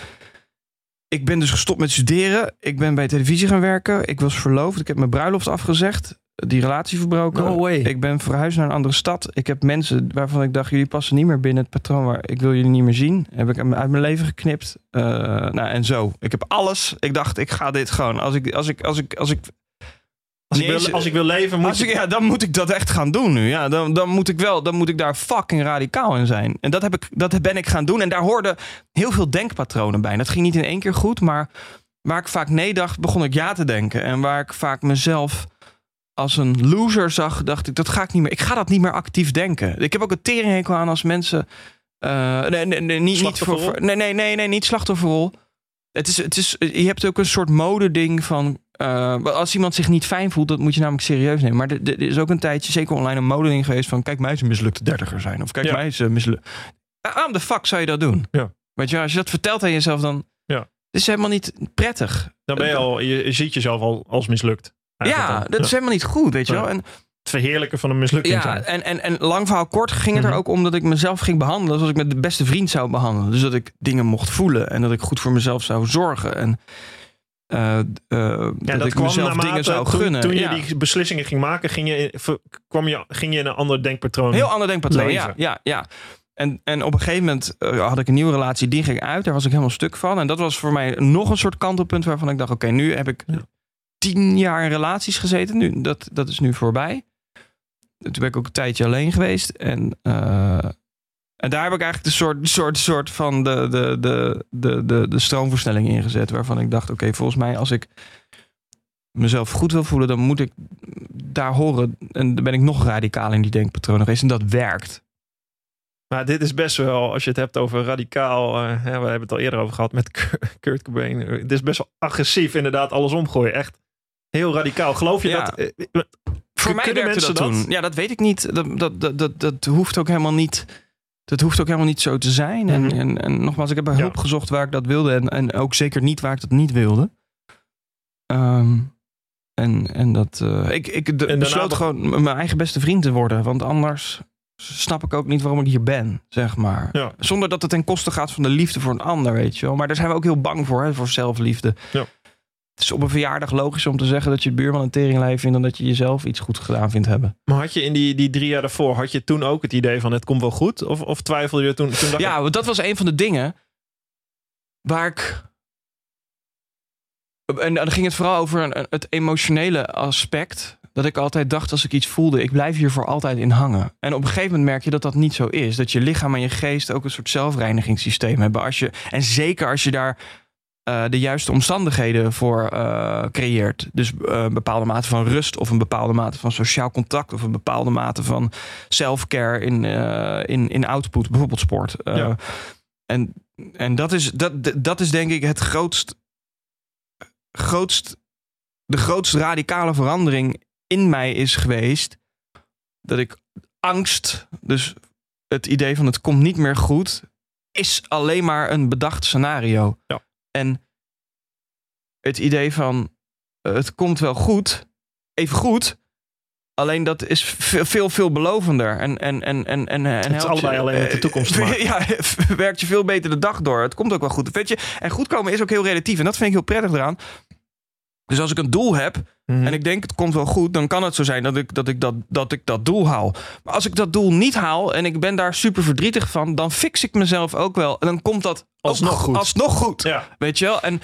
Ik ben dus gestopt met studeren. Ik ben bij televisie gaan werken. Ik was verloofd. Ik heb mijn bruiloft afgezegd. Die relatie verbroken. No way. Ik ben verhuisd naar een andere stad. Ik heb mensen waarvan ik dacht, jullie passen niet meer binnen het patroon waar ik wil jullie niet meer zien. Heb ik uit mijn leven geknipt. Eh, nou, en zo. Ik heb alles. Ik dacht, ik ga dit gewoon. Als ik, als ik, als ik, als ik. Als ik, wil, als ik wil leven, moet als ik, ik... ja, dan moet ik dat echt gaan doen nu. Ja, dan, dan moet ik wel, dan moet ik daar fucking radicaal in zijn. En dat, heb ik, dat ben ik gaan doen. En daar hoorden heel veel denkpatronen bij. Dat ging niet in één keer goed, maar waar ik vaak nee dacht, begon ik ja te denken. En waar ik vaak mezelf als een loser zag, dacht ik, dat ga ik niet meer. Ik ga dat niet meer actief denken. Ik heb ook een teringhekel aan als mensen. eh, nee, nee, nee, niet, niet voor, nee, nee, nee, nee, niet slachtofferrol. Het is, het is, je hebt ook een soort modeding van. eh, als iemand zich niet fijn voelt, dat moet je namelijk serieus nemen. Maar er er is ook een tijdje, zeker online, een modeding geweest van. Kijk, mij eens een mislukte dertiger zijn. Of kijk, Ja. mij eens een mislukte. Waarom de fuck zou je dat doen? Ja. Weet je, als je dat vertelt aan jezelf, dan. Ja. Het is helemaal niet prettig. Dan ben je al... Je, je ziet jezelf al als mislukt. Ja, dat is helemaal niet goed, weet je Ja. wel. En, Het verheerlijken van een mislukking ja, en, en, en lang verhaal kort ging het er Mhm. ook om dat ik mezelf ging behandelen zoals ik met de beste vriend zou behandelen. Dus dat ik dingen mocht voelen en dat ik goed voor mezelf zou zorgen. En eh, eh, dat, ik mezelf naarmate dingen zou toen, gunnen. Toen je Ja. die beslissingen ging maken, ging je, kwam je, ging je in een ander denkpatroon. Heel ander denkpatroon, ja. leven. ja, ja. En, en op een gegeven moment eh, had ik een nieuwe relatie, die ging uit. Daar was ik helemaal stuk van. En dat was voor mij nog een soort kantelpunt waarvan ik dacht... oké, nu heb ik Ja. Tien jaar in relaties gezeten. Nu, dat, dat is nu voorbij. Toen ben ik ook een tijdje alleen geweest. En, eh, En daar heb ik eigenlijk de soort, soort, soort van de, de, de, de, de, de stroomversnelling ingezet. Waarvan ik dacht, oké, volgens mij als ik mezelf goed wil voelen, dan moet ik daar horen. En dan ben ik nog radicaal in die denkpatronen geweest. En dat werkt. Maar dit is best wel, als je het hebt over radicaal, hè, we hebben het al eerder over gehad met Kurt Cobain. Het is best wel agressief inderdaad alles omgooien. Echt heel radicaal. Geloof je Ja. dat? eh, eh, Voor mij werkte dat, mensen toen. Ja, dat weet ik niet. Dat, dat, dat, dat, dat hoeft ook helemaal niet. Dat hoeft ook helemaal niet zo te zijn. En, Mhm. en, en nogmaals, ik heb bij Ja. hulp gezocht waar ik dat wilde. En, en ook zeker niet waar ik dat niet wilde. Ehm, en, en dat. eh, ik ik de- besloot gewoon mijn eigen beste vriend te worden. Want anders snap ik ook niet waarom ik hier ben, zeg maar. Ja. Zonder dat het ten koste gaat van de liefde voor een ander, weet je wel. Maar daar zijn we ook heel bang voor, hè, voor zelfliefde. Ja. Het is op een verjaardag logisch om te zeggen dat je het buurman een teringlijn vindt... dan dat je jezelf iets goed gedaan vindt hebben. Maar had je in die, die drie jaar daarvoor, had je toen ook het idee van het komt wel goed? Of, of twijfelde je toen? toen dacht Ja, want dat was een van de dingen waar ik. En dan ging het vooral over het emotionele aspect. Dat ik altijd dacht als ik iets voelde, ik blijf hier voor altijd in hangen. En op een gegeven moment merk je dat dat niet zo is. Dat je lichaam en je geest ook een soort zelfreinigingssysteem hebben. Als je, en zeker als je daar eh, de juiste omstandigheden voor eh, creëert. Dus eh, een bepaalde mate van rust of een bepaalde mate van sociaal contact of een bepaalde mate van self-care in, in, in output, bijvoorbeeld sport. Ja. En, en dat, is, dat, dat is denk ik het grootst, grootst, de grootst radicale verandering in mij is geweest. Dat ik angst, dus het idee van het komt niet meer goed, is alleen maar een bedacht scenario. Ja. En het idee van het komt wel goed, even goed. Alleen dat is veel, veel veelbelovender. En, en, en, en, en, en is allebei je- alleen met de toekomst te. Ja, werkt je veel beter de dag door. Het komt ook wel goed. Weet je, en goed komen is ook heel relatief. En dat vind ik heel prettig eraan. Dus als ik een doel heb Mhm. en ik denk het komt wel goed, dan kan het zo zijn dat ik dat, ik dat, dat ik dat doel haal. Maar als ik dat doel niet haal en ik ben daar super verdrietig van, dan fix ik mezelf ook wel. En dan komt dat Alsnog ook goed. Alsnog goed. Ja, Weet je wel? En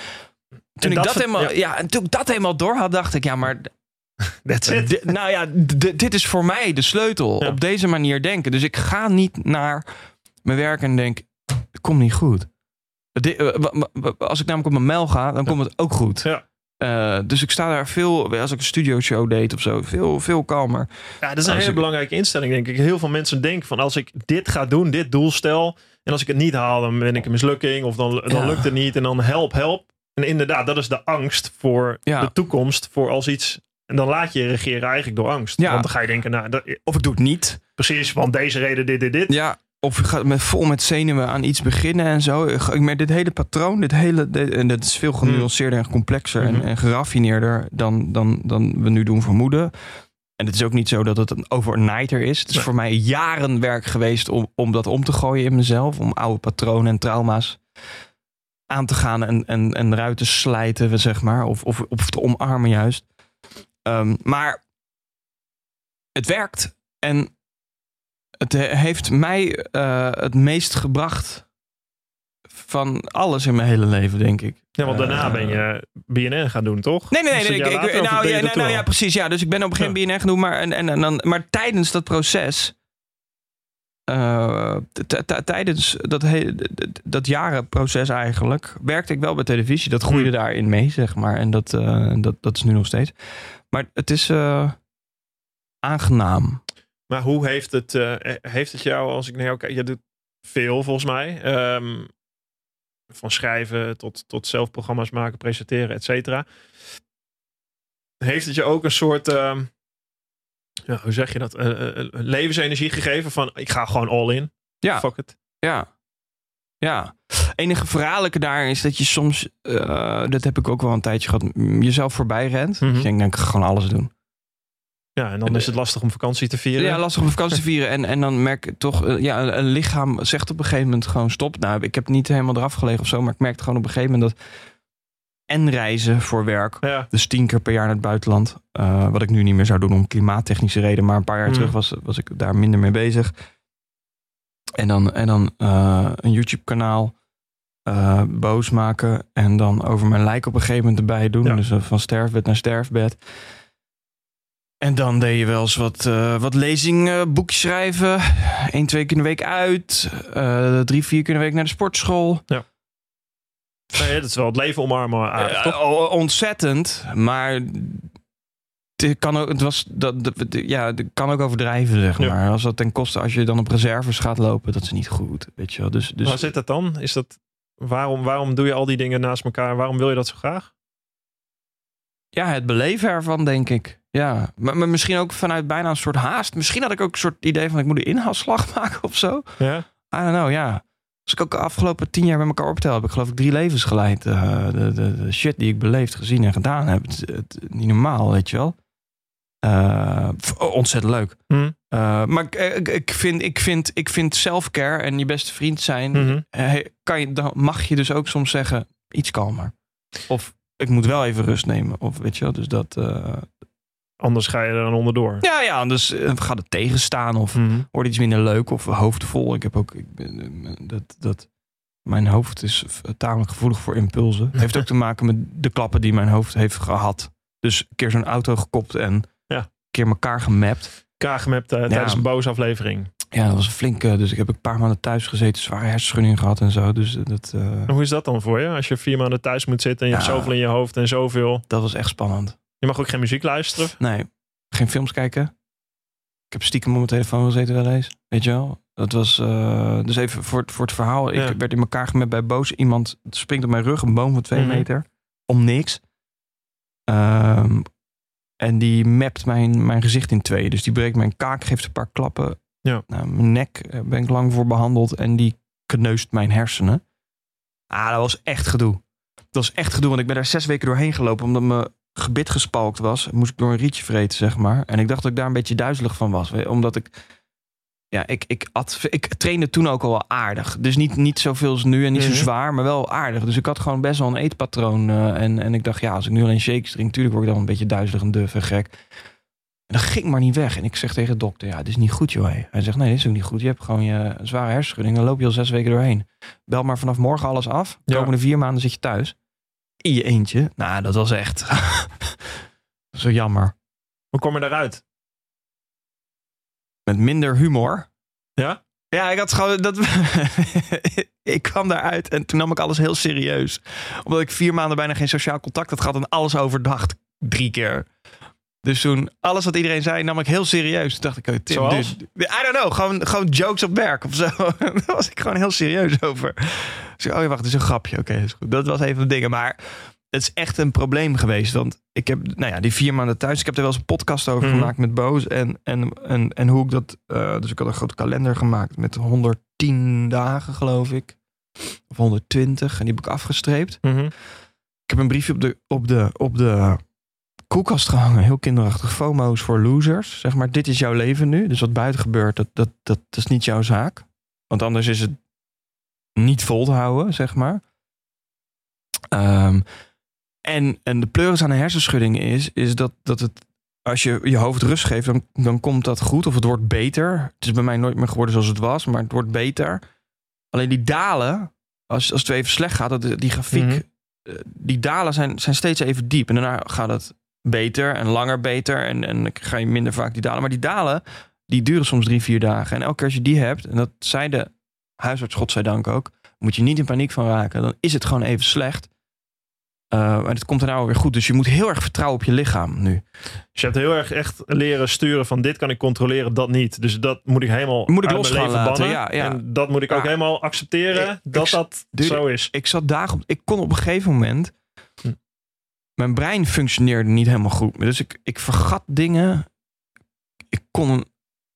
toen, En ik dat helemaal, ja. ja. en toen ik dat helemaal door had, dacht ik, ja, maar. Di- nou ja, dit is voor mij de sleutel. Ja. Op deze manier denken. Dus ik ga niet naar mijn werk en denk, het komt niet goed. Eh, Als ik namelijk op mijn mail ga, dan komt het ook goed. Ja. Eh, dus ik sta daar veel, als ik een studioshow deed of zo, veel, veel kalmer. Ja, dat is een hele ik- belangrijke instelling, denk ik. Heel veel mensen denken van als ik dit ga doen, dit doel stel, en als ik het niet haal, dan ben ik een mislukking, of dan, dan Ja. lukt het niet, en dan help, help. En inderdaad, dat is de angst voor Ja. de toekomst, voor als iets. En dan laat je je regeren eigenlijk door angst. Ja. Want dan ga je denken, nou, dat, Of ik doe het niet. precies, want deze reden, dit, dit, dit. Ja. Of met, vol met zenuwen aan iets beginnen en zo. Ik, merk dit hele patroon, dit hele, dit- en dat is veel genuanceerder en complexer Mhm. en, en geraffineerder dan, dan, dan we nu doen vermoeden. En het is ook niet zo dat het een overnighter is. Het is Nee. voor mij jaren werk geweest om, om dat om te gooien in mezelf. Om oude patronen en trauma's aan te gaan en, en, en eruit te slijten, zeg maar. Of, of, of te omarmen juist. Ehm, maar het werkt. En het he- heeft mij eh, het meest gebracht van alles in mijn hele leven, denk ik. Ja, want daarna Eh, ben je BNN gaan doen, toch? Nee, nee, nee. Ik, ik- nou, ja, nou, nou, ja, al? precies. Ja, dus ik ben op een gegeven moment BNN genoemd. Maar, en, en, en dan, maar tijdens dat proces... eh, tijdens dat, he- d- dat jarenproces eigenlijk... werkte ik wel bij televisie. Dat groeide Hmm. daarin mee, zeg maar. En dat, dat, dat is nu nog steeds. Maar het is aangenaam. Maar hoe heeft het, eh, heeft het jou, als ik naar jou kijk, je doet veel volgens mij. Ehm, van schrijven tot, tot zelf programma's maken, presenteren, et cetera. Heeft het je ook een soort, ehm, ja, hoe zeg je dat, Eh, eh, levensenergie gegeven van ik ga gewoon all in. Ja. Fuck it. Ja. Ja. enige verhaallijke daar is dat je soms, dat heb ik ook wel een tijdje gehad, jezelf voorbij rent. Mhm. Je denkt, nou, ik ga gewoon alles doen. Ja, en dan is het lastig om vakantie te vieren. Ja, lastig om vakantie te vieren. En, en dan merk ik toch, eh, ja, een, een lichaam zegt op een gegeven moment gewoon stop. Nou, ik heb niet helemaal eraf gelegen of zo, maar ik merkte gewoon op een gegeven moment dat en reizen voor werk, Ja. dus tien keer per jaar naar het buitenland, eh, wat ik nu niet meer zou doen om klimaattechnische reden, maar een paar jaar Mhm. terug was, was ik daar minder mee bezig. En dan, en dan eh, een YouTube-kanaal boos maken en dan over mijn lijk op een gegeven moment erbij doen. Ja. Dus van sterfbed naar sterfbed. En dan deed je wel eens wat, eh wat lezing, eh, boekjes schrijven. Eén, twee keer in de week uit. Eh, drie, vier keer in de week naar de sportschool. Nee, dat is wel het leven omarmen aardig, Ja, toch? o- ontzettend. Maar het kan ook, het was, dat, dat- ja, het kan ook overdrijven, zeg Ja. maar. Als dat ten koste, als je dan op reserves gaat lopen, dat is niet goed. Weet je wel. Dus, dus Waar zit dat dan? Is dat, waarom, waarom doe je al die dingen naast elkaar? Waarom wil je dat zo graag? ja, het beleven ervan, denk ik. Ja, maar, maar misschien ook vanuit bijna een soort haast. Misschien had ik ook een soort idee van ik moet een inhaalslag maken of zo. Ja? I don't know, ja. Als ik ook de afgelopen tien jaar bij elkaar optel, heb ik geloof ik drie levens geleid. Eh, de, de, de shit die ik beleefd, gezien en gedaan heb. Het, het, niet normaal, weet je wel. F- ontzettend leuk. Hm? Eh, maar ik, ik, ik vind, ik vind, ik vind self-care en je beste vriend zijn, Mhm. kan je, dan mag je dus ook soms zeggen, iets kalmer. Of ik moet wel even rust nemen. Of weet je wel, dus dat... Anders ga je er dan onderdoor. ja, ja, dus eh, gaat het tegenstaan of Mhm. wordt iets minder leuk of hoofdvol. Ik heb ook, ik ben, eh, dat, dat, mijn hoofd is tamelijk gevoelig voor impulsen. Heeft ook te maken met de klappen die mijn hoofd heeft gehad. Dus een keer zo'n auto gekopt en Ja. een keer elkaar gemapt. Kaagemapt eh, tijdens een boze aflevering. Ja, dat was een flinke. Dus ik heb een paar maanden thuis gezeten, zware hersenschudding gehad en zo. Dus dat, En hoe is dat dan voor je? Als je vier maanden thuis moet zitten en je hebt zoveel in je hoofd en zoveel. dat was echt spannend. Je mag ook geen muziek luisteren. Nee, geen films kijken. Ik heb stiekem op mijn telefoon gezeten wel eens. Weet je wel? Dat was, eh, dus even voor, het- voor het verhaal. Ja. Ik werd in elkaar gemet bij boos. Iemand springt op mijn rug, een boom van twee Mhm. meter. Om niks. Ehm, en die mapt mijn, mijn gezicht in twee. Dus die breekt mijn kaak, geeft een paar klappen. Ja. Nou, mijn nek eh, ben ik lang voor behandeld. En die kneust mijn hersenen. Ah, dat was echt gedoe. Dat was echt gedoe, want ik ben daar zes weken doorheen gelopen. Omdat mijn gebit gespalkt was. Moest ik door een rietje vreten, zeg maar. En ik dacht dat ik daar een beetje duizelig van was. Omdat ik... Ja, ik, ik, at, ik trainde toen ook al wel aardig. Dus niet, niet zoveel als nu en niet Mhm. zo zwaar, maar wel aardig. Dus ik had gewoon best wel een eetpatroon. eh, en, en ik dacht, ja, als ik nu alleen shakes drink... natuurlijk word ik dan een beetje duizelig en duf en gek. En dat ging maar niet weg. En ik zeg tegen de dokter, ja, dit is niet goed, joh. Hij zegt, nee, dit is ook niet goed. Je hebt gewoon je zware hersenschudding. Dan loop je al zes weken doorheen. Bel maar vanaf morgen alles af. De Ja. komende vier maanden zit je thuis. In je eentje. Nou, dat was echt... Zo jammer. Hoe kom je daaruit? Met minder humor. Ja? Ja, ik had gewoon dat. ik kwam daaruit en toen nam ik alles heel serieus. Omdat ik vier maanden bijna geen sociaal contact had gehad en alles overdacht drie keer. Dus toen alles wat iedereen zei, nam ik heel serieus. Toen dacht ik, oh, Tim, Zoals? dude, I don't know, gewoon, gewoon jokes op werk of zo. Daar was ik gewoon heel serieus over. Dus oh ja, wacht, het is een grapje. Oké, dat is goed. Dat was even een ding. Maar het is echt een probleem geweest. Want ik heb, nou ja, die vier maanden thuis. Ik heb er wel eens een podcast over Mhm. gemaakt met Boos. En, en, en, en hoe ik dat. eh, dus ik had een grote kalender gemaakt met 110 dagen, geloof ik. Of 120. En die heb ik afgestreept. Mhm. Ik heb een briefje op de, op de, op de koelkast gehangen. Heel kinderachtig. FOMO's voor losers. Zeg maar, dit is jouw leven nu. Dus wat buiten gebeurt, dat, dat, dat, dat is niet jouw zaak. Want anders is het niet vol te houden, zeg maar. Ehm, en, en de pleuris aan een hersenschudding is, is dat, dat het, als je je hoofd rust geeft, dan, dan komt dat goed. Of het wordt beter. Het is bij mij nooit meer geworden zoals het was, maar het wordt beter. Alleen die dalen, als, als het even slecht gaat, dat, die grafiek, Mhm. eh, die dalen zijn, zijn steeds even diep. En daarna gaat het beter en langer beter. En, en dan ga je minder vaak die dalen. Maar die dalen, die duren soms drie, vier dagen. En elke keer als je die hebt, en dat zei de huisarts godzijdank ook, moet je niet in paniek van raken. Dan is het gewoon even slecht. Uh, maar het komt er nou weer goed. Dus je moet heel erg vertrouwen op je lichaam nu. Dus je hebt heel erg echt leren sturen van dit kan ik controleren, dat niet. Dus dat moet ik helemaal Moet ik los gaan laten, ja, ja. En dat moet ik ook helemaal accepteren Ik- dat ik- dat zo is. Ik zat dagen op. Ik kon op een gegeven moment. Mijn brein functioneerde niet helemaal goed. Dus ik, ik vergat dingen. Ik kon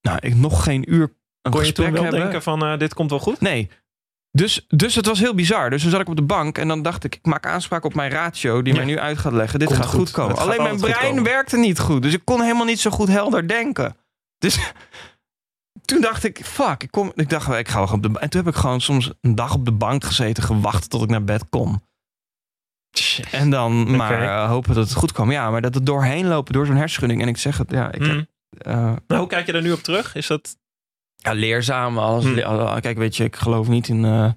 nou, ik nog geen uur een Kon je gesprek toen wel hebben. denken van eh, dit komt wel goed? Nee. Dus, dus het was heel bizar. Dus toen zat ik op de bank en dan dacht ik, ik maak aanspraak op mijn ratio die Ja. mij nu uit gaat leggen. Dit Komt gaat goed. goed komen. Gaat Alleen mijn brein werkte niet goed. Dus ik kon helemaal niet zo goed helder denken. Dus toen dacht ik, fuck. Ik, kom, ik dacht, ik ga wel op de En toen heb ik gewoon soms een dag op de bank gezeten, gewacht tot ik naar bed kom. En dan maar eh, hopen dat het goed kwam. Ja, maar dat het doorheen lopen door zo'n hersenschudding. En ik zeg het, ja, ik heb, Mm. eh, Nou, hoe kijk je daar nu op terug? Is dat... ja, leerzaam. Alles, Hm. le- al- Kijk, weet je, ik geloof niet in eh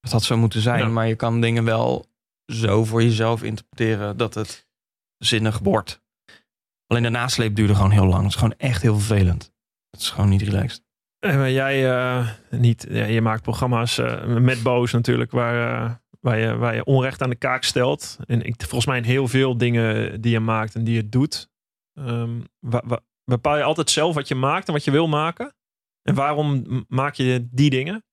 dat dat zo moeten zijn. Ja. Maar je kan dingen wel zo voor jezelf interpreteren dat het zinnig wordt. Alleen de nasleep duurde gewoon heel lang. Het is gewoon echt heel vervelend. Het is gewoon niet relaxed. Maar jij niet, ja, je maakt programma's met Boos natuurlijk, waar, waar, je, waar je onrecht aan de kaak stelt. En ik, volgens mij in heel veel dingen die je maakt en die je doet, wa- wa- bepaal je altijd zelf wat je maakt en wat je wil maken. En waarom maak je die dingen?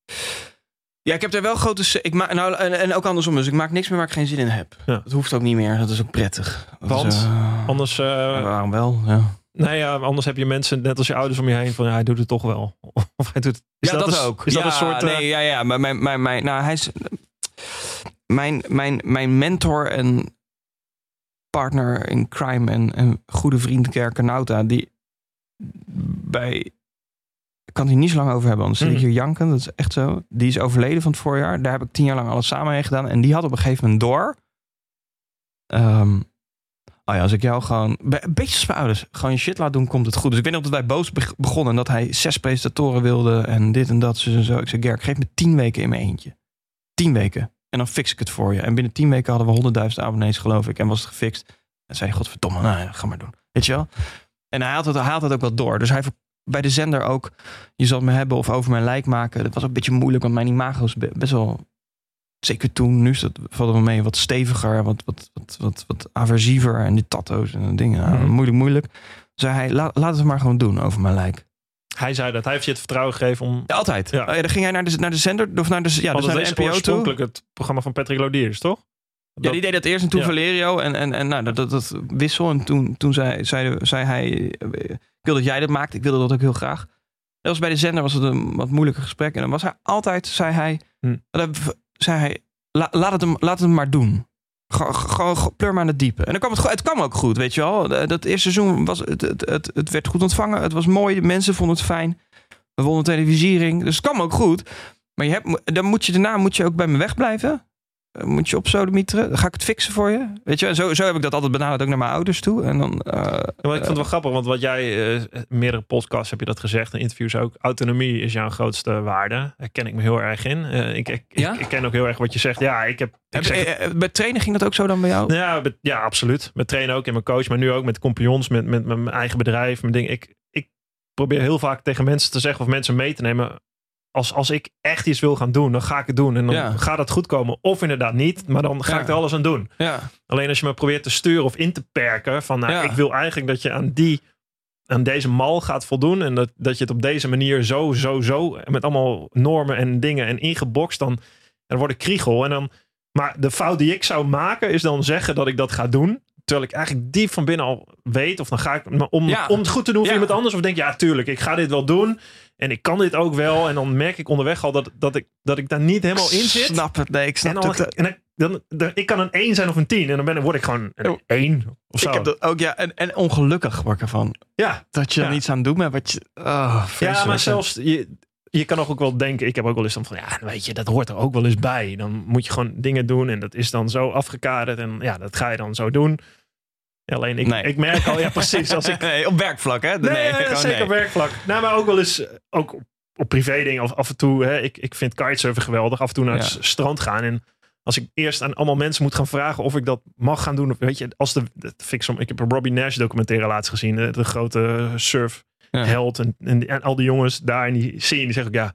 Ja, ik heb er wel grote... Ik maak, nou, en, en ook andersom. Dus ik maak niks meer waar ik geen zin in heb. Ja. Dat hoeft ook niet meer. Dat is ook prettig. Want? Is, eh, Anders, eh, waarom wel? Ja. nou ja, anders heb je mensen, net als je ouders om je heen, van ja, hij doet het toch wel. Of hij doet het. Is ja, dat, een- ook. Is dat een soort. eh, Nee, ja, ja. Maar mijn, mijn, mijn, nou, hij is... Mijn, mijn, mijn mentor en partner in crime en, en goede vriend Kerker Nauta, die bij... Ik kan het hier niet zo lang over hebben, anders zit ik Mhm. hier janken. Dat is echt zo. Die is overleden van het voorjaar. Daar heb ik tien jaar lang alles samen mee gedaan. En die had op een gegeven moment door... Ehm, oh ja, als ik jou gewoon... Een beetje als mijn ouders. Gewoon je shit laat doen, komt het goed. Dus ik weet nog dat wij boos beg- begonnen. En dat hij zes presentatoren wilde. En dit en dat, en zo. Ik zei, Gerk, geef me tien weken in mijn eentje. Tien weken. En dan fix ik het voor je. En binnen tien weken hadden we honderdduizend abonnees, geloof ik. En was het gefixt. En zei hij, godverdomme, nou ja, ga maar doen. Weet je wel? En hij had het, hij had het ook wel door. Dus hij bij de zender ook, je zal me hebben of over mijn lijk maken. Dat was ook een beetje moeilijk, want mijn imago is be- best wel... Zeker toen, nu is dat, valt wel mee, wat steviger, wat, wat, wat, wat, wat aversiever. En die tattoos en dingen. Nou, Mhm. Moeilijk, moeilijk. Zei hij, laat, laat het maar gewoon doen over mijn lijk. Hij zei dat. Hij heeft je het vertrouwen gegeven om. Ja, altijd. Ja. Oh ja, dan ging hij naar de, naar de zender, of naar de, ja, dus naar de NPO toe. het programma van Patrick Lodiers, toch? Ja, die deed dat eerst en toen Ja. Valerio. En, en, en nou, dat, dat, dat wissel. En toen, toen zei, zei, zei hij... Ik wil dat jij dat maakt. Ik wilde dat ook heel graag. Dat was bij de zender was het een wat moeilijker gesprek. En dan was hij altijd, zei hij... Hm. dat- zei hij la- laat, het hem, laat het hem maar doen. Gewoon pleur maar aan het diepe. En dan kwam het, het kwam ook goed, weet je wel. Dat dat eerste seizoen was het, het, het, het werd goed ontvangen. Het was mooi. De mensen vonden het fijn. We wonnen televisiering. Dus het kwam ook goed. Maar je hebt, dan moet je daarna moet je ook bij me wegblijven. Eh, Moet je op sodemieteren? Ga ik het fixen voor je. Weet je, en zo, zo heb ik dat altijd benaderd ook naar mijn ouders toe. En dan, eh, Ja, ik vond het wel grappig, want wat jij, eh, meerdere podcasts heb je dat gezegd, en interviews ook. Autonomie is jouw grootste waarde. Daar ken ik me heel erg in. Eh, ik, ik, Ja? ik, ik ken ook heel erg wat je zegt. Ja, ik heb. Ik heb- zeg, eh, eh, bij trainen ging dat ook zo dan bij jou? ja, met- ja, absoluut. Met trainen ook in mijn coach, maar nu ook met compagnons, met, met, met mijn eigen bedrijf, mijn ding. Ik, ik probeer heel vaak tegen mensen te zeggen of mensen mee te nemen. Als, als ik echt iets wil gaan doen, dan ga ik het doen. En dan Ja. gaat het goed komen. Of inderdaad niet, maar dan ga Ja. ik er alles aan doen. Ja. Alleen als je me probeert te sturen of in te perken. Van nou, ik wil eigenlijk dat je aan die aan deze mal gaat voldoen. En dat, dat je het op deze manier zo, zo, zo. Met allemaal normen en dingen en ingebokst. Dan, dan word ik kriegel. En dan, maar de fout die ik zou maken is dan zeggen dat ik dat ga doen. Terwijl ik eigenlijk diep van binnen al weet. Of dan ga ik. Maar om, Ja. om het goed te doen voor Ja. iemand anders. Of denk ja, tuurlijk, ik ga dit wel doen. En ik kan dit ook wel. En dan merk ik onderweg al dat, dat, ik, dat ik daar niet helemaal in zit. Snap het. Nee, ik snap En dan, het. en dan, dan, dan- ik kan een 1 zijn of een 10. En dan, ben, dan word ik gewoon een Oh. 1 of zo. Ik heb dat ook, ja. En, en ongelukkig word ik ervan. Ja, Dat je er Ja. niets aan doet met wat je... Oh, ja, maar zelfs je, je kan ook wel denken. Ik heb ook wel eens dan van ja, weet je, dat hoort er ook wel eens bij. Dan moet je gewoon dingen doen en dat is dan zo afgekaderd. En ja, dat ga je dan zo doen. Alleen ik, Nee. ik merk al, ja, precies. Als ik, Nee, op werkvlak, hè? nee, nee, gewoon zeker werkvlak. Nou, maar ook wel eens, eh, ook op, op privé dingen. Of af en toe, hè, ik, ik vind kitesurfen geweldig. Af en toe naar het Ja. strand gaan. En als ik eerst aan allemaal mensen moet gaan vragen of ik dat mag gaan doen. Of, weet je, als de, dat ik, som- ik heb een Robbie Nash documentaire laatst gezien. De, de grote surf Ja. held. En, en, en al die jongens daar in die scene, die zeggen ook ja,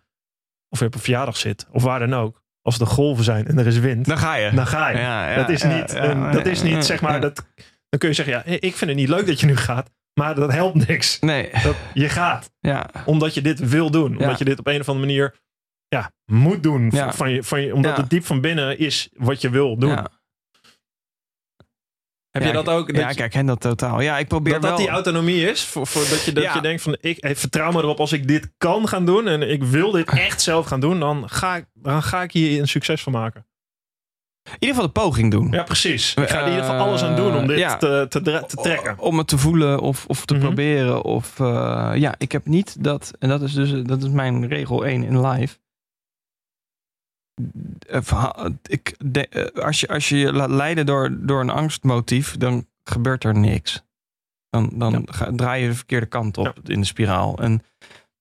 of je op een verjaardag zit. Of waar dan ook. Als er golven zijn en er is wind. Dan ga je. dan ga je. Ja, ja, dat is niet, een- dat is niet zeg maar, dat, dan kun je zeggen, ja, ik vind het niet leuk dat je nu gaat. Maar dat helpt niks. Nee, Dat, je gaat ja. omdat je dit wil doen. Omdat je dit op een of andere manier ja, moet doen. Ja. Van je, van je, omdat Ja. het diep van binnen is wat je wil doen. ja. Heb Ja, je dat ook? Dat, ja, je- kijk, hen dat totaal. Ja, ik probeer dat, dat wel... die autonomie is. Voor, voor dat je, dat Ja. je denkt van ik hey, vertrouw me erop als ik dit kan gaan doen. En ik wil dit echt zelf gaan doen. Dan ga ik, dan ga ik hier een succes van maken. In ieder geval de poging doen. Ja, precies. Ik ga er in ieder geval alles aan doen om dit Ja. te, te, trekken. Om het te voelen of, of te Mhm. proberen. Of, eh, ja, ik heb niet dat... En dat is dus dat is mijn regel 1 in live. Eh, Ik, de- eh, als, je, als je je laat leiden door, door een angstmotief, dan gebeurt er niks. Dan, dan ga, draai je de verkeerde kant op in de spiraal. En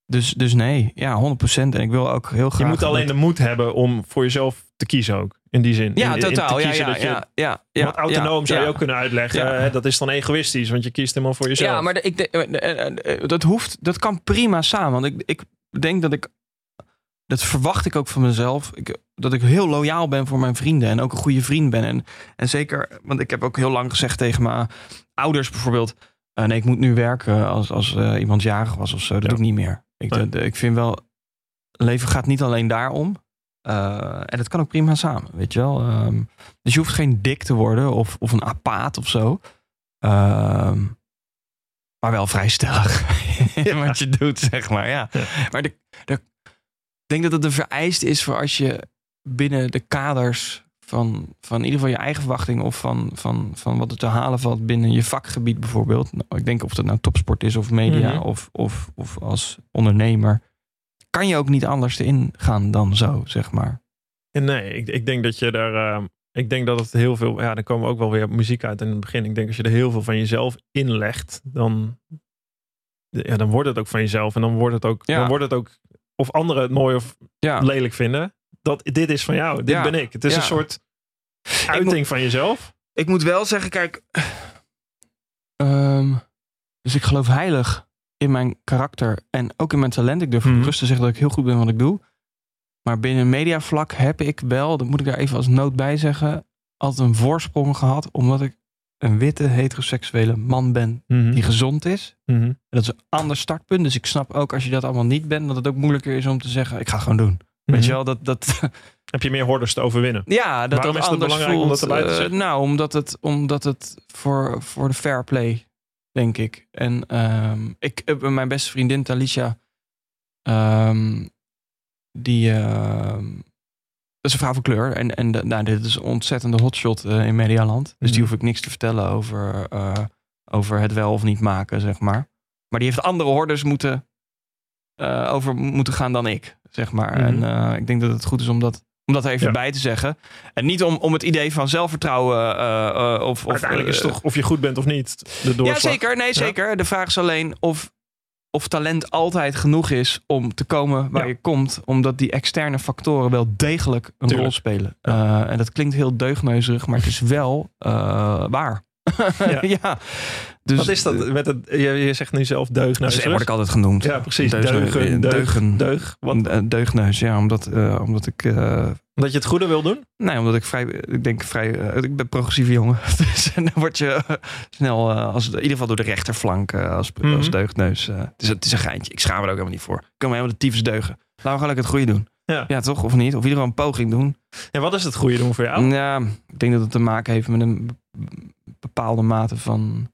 dus, dus nee, ja, 100%. En ik wil ook heel graag... Je moet alleen dat- de moed hebben om voor jezelf te kiezen ook. In die zin. Ja, In- in te totaal. Ja, ja, je- ja, ja, ja, wat autonoom zou je ook kunnen uitleggen. Hè, Dat is dan egoïstisch, want je kiest helemaal voor jezelf. Ja, maar de- ik, de- eh, eh, eh, dat hoeft, dat kan prima samen. Want ik, ik denk dat ik, dat verwacht ik ook van mezelf, ik, dat ik heel loyaal ben voor mijn vrienden en ook een goede vriend ben. En, en zeker, want ik heb ook heel lang gezegd tegen mijn ouders bijvoorbeeld, eh, nee, ik moet nu werken als, als iemand jarig was of zo. Dat doe ik niet meer. Ik, ik vind wel, leven gaat niet alleen daarom. Eh, en dat kan ook prima samen, weet je wel. Ehm, dus je hoeft geen dik te worden of, of een apaat of zo. Ehm, maar wel vrij stellig in wat je doet, zeg maar. Ja. Ja. Maar de, de, ik denk dat het een vereist is voor als je binnen de kaders van, van in ieder geval je eigen verwachting of van, van, van wat er te halen valt binnen je vakgebied bijvoorbeeld. Nou, ik denk of dat nou topsport is of media Mhm. of, of, of als ondernemer. Kan je ook niet anders erin gaan dan zo, zeg maar. Nee, ik, ik denk dat je daar. eh, ik denk dat het heel veel. Ja, dan komen we ook wel weer muziek uit in het begin. Ik denk als je er heel veel van jezelf inlegt, dan. Ja, dan wordt het ook van jezelf. En dan wordt het ook. Ja. Dan wordt het ook. Of anderen het mooi of Ja, lelijk vinden. Dat dit is van jou. Dit Ja. ben ik. Het is een soort uiting van jezelf. ik moet wel zeggen, kijk. ehm, dus ik geloof heilig in mijn karakter en ook in mijn talent. Ik durf Mhm. gerust te zeggen dat ik heel goed ben wat ik doe. Maar binnen mediavlak heb ik wel, dat moet ik daar even als noot bij zeggen, altijd een voorsprong gehad. Omdat ik een witte heteroseksuele man ben die gezond is. Mhm. En dat is een ander startpunt. Dus ik snap ook als je dat allemaal niet bent, dat het ook moeilijker is om te zeggen, ik ga gewoon doen. Weet Mhm. je wel, dat, dat, Heb je meer hordes te overwinnen? ja, dat Waarom dat is het belangrijk om dat erbij te Eh, nou, omdat het, omdat het voor, voor de fair play, denk ik. En ehm, ik, eh, mijn beste vriendin Talicia, ehm, die, ehm, dat is een vrouw van kleur. En, en de- nou, dit is een ontzettende hotshot eh, in Medialand. Dus die Mhm. hoef ik niks te vertellen over, eh, over het wel of niet maken, zeg maar. Maar die heeft andere hordes moeten, eh, over moeten gaan dan ik, zeg maar. Mhm. En eh, ik denk dat het goed is om dat, om dat er even Ja. bij te zeggen. En niet om, om het idee van zelfvertrouwen eh, eh, of... of Uiteindelijk is eh, toch of je goed bent of niet. De ja, zeker. Nee, zeker. De vraag is alleen of, of talent altijd genoeg is om te komen waar Ja. je komt. Omdat die externe factoren wel degelijk een Tuurlijk. rol spelen. En dat klinkt heel deugneuzig, maar het is wel waar. Ja. ja. Dus, Wat is dat? Met het, je, je zegt nu zelf deugneus. Dat word ik altijd genoemd. Ja, precies. Deugen, deug, deugen. deug. Eh, Deugneus, ja. Omdat, eh, omdat ik... eh, omdat je het goede wil doen? Nee, omdat ik vrij, ik denk vrij, ik ben progressieve jongen. Dus dan word je snel, als, in ieder geval door de rechterflank als, Mhm. als deugneus. eh, het, is, het is een geintje. Ik schaam me er ook helemaal niet voor. Ik kan me helemaal de tyfus deugen. Laten we lekker het goede doen. Ja. ja, toch? Of niet? Of in ieder geval een poging doen. En wat is het goede doen voor jou? Ja, ik denk dat het te maken heeft met een bepaalde mate van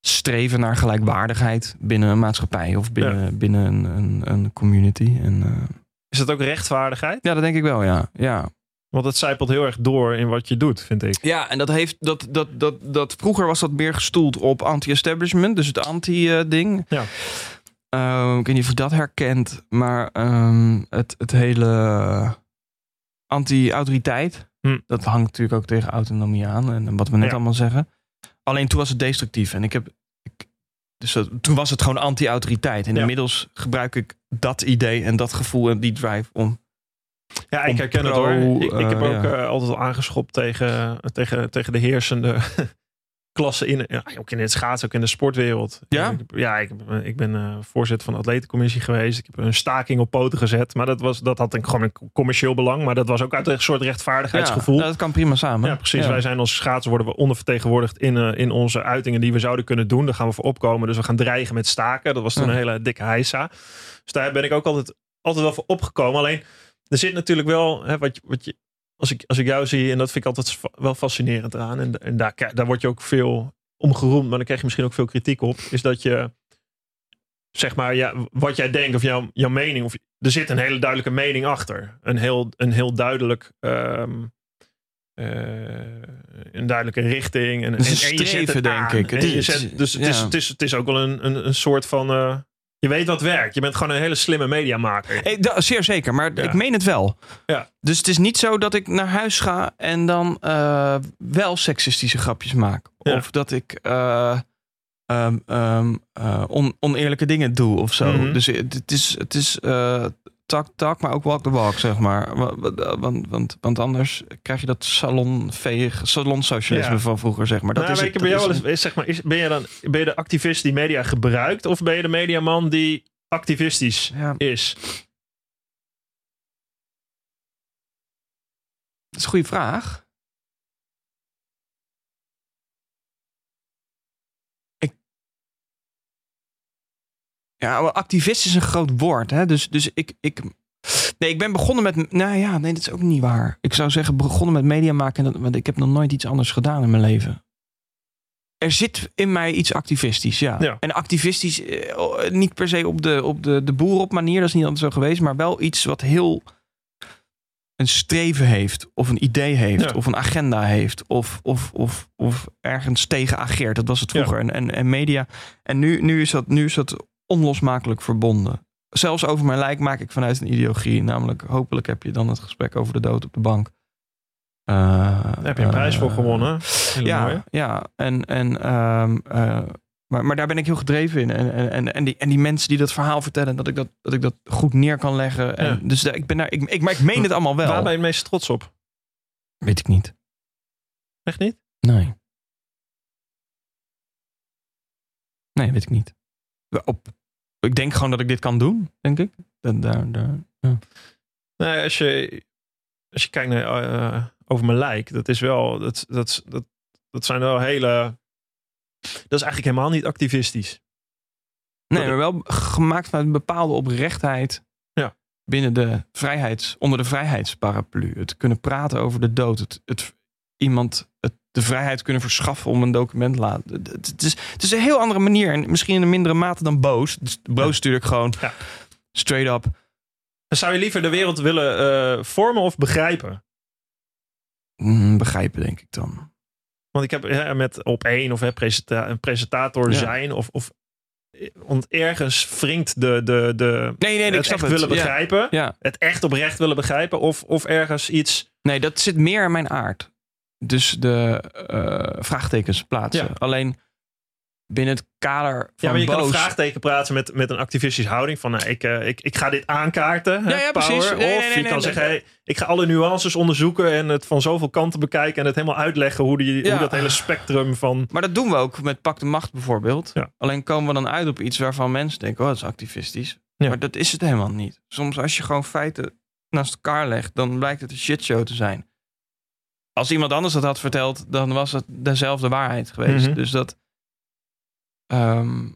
streven naar gelijkwaardigheid binnen een maatschappij of binnen, binnen een, een, een community. En, eh, Is het ook rechtvaardigheid? ja, dat denk ik wel, ja. ja. Want het zijpelt heel erg door in wat je doet, vind ik. Ja, en dat heeft dat, dat, dat, dat vroeger was dat meer gestoeld op anti-establishment, dus het anti-ding. Ja. Ehm, ik weet niet of je dat herkent, maar ehm, het, het hele anti-autoriteit, Hm. dat hangt natuurlijk ook tegen autonomie aan en wat we net Ja. allemaal zeggen. Alleen toen was het destructief en ik heb. Ik, dus dat- toen was het gewoon anti-autoriteit. En Ja. inmiddels gebruik ik dat idee en dat gevoel en die drive om. Ja, ik herken het hoor. Ik, ik heb eh, ook ja. eh, altijd al aangeschopt tegen, tegen, tegen de heersende klasse in, ja, ook in het schaatsen, ook in de sportwereld. Ja? Ik, ja, ik, ik ben eh, voorzitter van de atletencommissie geweest. Ik heb een staking op poten gezet. Maar dat, was, dat had een, gewoon een commercieel belang. Maar dat was ook uit een soort rechtvaardigheidsgevoel. Ja, dat kan prima samen. Ja, precies. Ja. Wij zijn als schaatsen worden we ondervertegenwoordigd in, eh, in onze uitingen die we zouden kunnen doen. Daar gaan we voor opkomen. Dus we gaan dreigen met staken. Dat was toen een hele dikke heisa. Dus daar ben ik ook altijd, altijd wel voor opgekomen. Alleen, er zit natuurlijk wel, hè, wat, je, wat je, als, ik, als ik jou zie, en dat vind ik altijd wel fascinerend eraan. En, en daar, daar word je ook veel om geroemd, maar dan krijg je misschien ook veel kritiek op. Is dat je, zeg maar, ja, wat jij denkt of jouw, jouw mening, of er zit een hele duidelijke mening achter. Een heel, een heel duidelijk. ehm, eh, een duidelijke richting. En, Het is en- en je zet streven, het denk aan. ik. Het je is- zet- dus het, is, het, is, het is ook wel een, een, een soort van. eh, je weet wat werkt. Je bent gewoon een hele slimme mediamaker. Hey, zeer zeker, maar Ja. ik meen het wel. Ja. Dus het is niet zo dat ik naar huis ga en dan eh, wel seksistische grapjes maak. Ja. Of dat ik on- oneerlijke dingen doe of zo. Mhm. Dus het, het is, het is talk talk, maar ook walk the walk, zeg maar. Wa- wa- Want, want, want anders krijg je dat salonveeg, salonsocialisme Ja. van vroeger, zeg maar. Dat nou, is het, bij jou is zeg maar, is, ben, je dan, ben je de activist die media gebruikt of ben je de mediaman die activistisch. Ja, is? dat is een goede vraag. Ja, activist is een groot woord, hè? Dus, dus ik, ik... Nee, ik ben begonnen met... Nou ja, nee, dat is ook niet waar. Ik zou zeggen begonnen met media maken, want ik heb nog nooit iets anders gedaan in mijn leven. Er zit in mij iets activistisch, ja. Ja. En activistisch, eh, oh, niet per se op de, op de, de boer op manier, dat is niet altijd zo geweest, maar wel iets wat heel een streven heeft, of een idee heeft, Ja. of een agenda heeft, of, of, of, of ergens tegen ageert. Dat was het vroeger. En, en, en media. En nu, nu, is dat, nu is dat onlosmakelijk verbonden. Zelfs over mijn lijk maak ik vanuit een ideologie. Namelijk, hopelijk heb je dan het gesprek over de dood op de bank. Eh, Daar heb je een prijs voor eh, gewonnen. Ja, ja. En, en, ehm, eh, maar, maar daar ben ik heel gedreven in. En, en, en, en, die, en die mensen die dat verhaal vertellen, dat ik dat, dat, ik dat goed neer kan leggen. En, Ja. Dus daar- ik, ben daar, ik, ik, maar ik meen het allemaal wel. Waar ben je het meest trots op? Weet ik niet. Echt niet? Nee. Nee, weet ik niet. Op, ik denk gewoon dat ik dit kan doen, denk ik. Dat, daar, daar, ja. Nee, als je, als je kijkt naar eh, over mijn lijk, dat is wel, dat, dat, dat, dat zijn wel hele, dat is eigenlijk helemaal niet activistisch. Nee, maar wel gemaakt vanuit een bepaalde oprechtheid. Ja. Binnen de vrijheids, onder de vrijheidsparaplu. Het kunnen praten over de dood. Het, het iemand de vrijheid kunnen verschaffen om een document te laten. Het, is, het is een heel andere manier. En misschien in een mindere mate dan boos. Dus boos natuurlijk gewoon Ja. straight up. Zou je liever de wereld willen eh, vormen of begrijpen? mm, begrijpen, denk ik dan. Want ik heb hè, met op één of hè, presenta- presentator Ja. zijn of, of want ergens wringt de, de, de Nee, nee, ik het echt het. willen begrijpen, Ja. het echt oprecht willen begrijpen of, of ergens iets. Nee, dat zit meer in mijn aard. Dus de eh, vraagtekens plaatsen. Ja. Alleen binnen het kader van Ja, maar je kan een vraagteken plaatsen met, met een activistische houding van nou, ik, eh, ik, ik ga dit aankaarten. hè, Ja, ja, power. Nee, of nee, je kan zeggen, hey, ik ga alle nuances onderzoeken en het van zoveel kanten bekijken en het helemaal uitleggen hoe, die, Ja. hoe dat hele spectrum van. Maar dat doen we ook met Pak de Macht bijvoorbeeld. Alleen komen we dan uit op iets waarvan mensen denken, oh, dat is activistisch. Maar dat is het helemaal niet. Soms als je gewoon feiten naast elkaar legt, dan blijkt het een shitshow te zijn. Als iemand anders dat had verteld, dan was het dezelfde waarheid geweest. Mhm. Dus dat... ehm,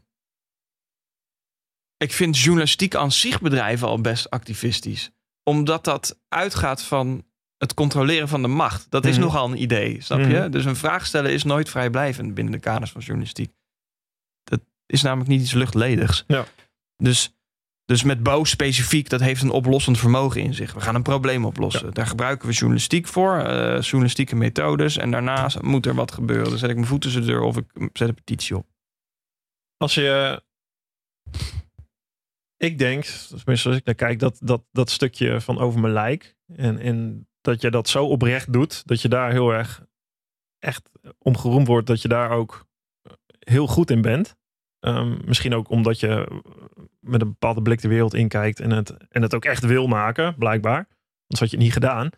ik vind journalistiek aan zich bedrijven al best activistisch. Omdat dat uitgaat van het controleren van de macht. Dat is Mhm. nogal een idee, snap je? Mhm. Dus een vraag stellen is nooit vrijblijvend binnen de kaders van journalistiek. Dat is namelijk niet iets luchtledigs. Ja. Dus, dus met boos specifiek, dat heeft een oplossend vermogen in zich. We gaan een probleem oplossen. Daar gebruiken we journalistiek voor, eh, journalistieke methodes. En daarna moet er wat gebeuren. Dan zet ik mijn voet tussen de deur of ik zet een petitie op. Als je. Ik denk, tenminste als ik naar kijk, dat, dat, dat stukje van over mijn lijk. En, en dat je dat zo oprecht doet, dat je daar heel erg echt om geroemd wordt, dat je daar ook heel goed in bent. Ehm, misschien ook omdat je met een bepaalde blik de wereld inkijkt en het, en het ook echt wil maken, blijkbaar. Anders had je het niet gedaan.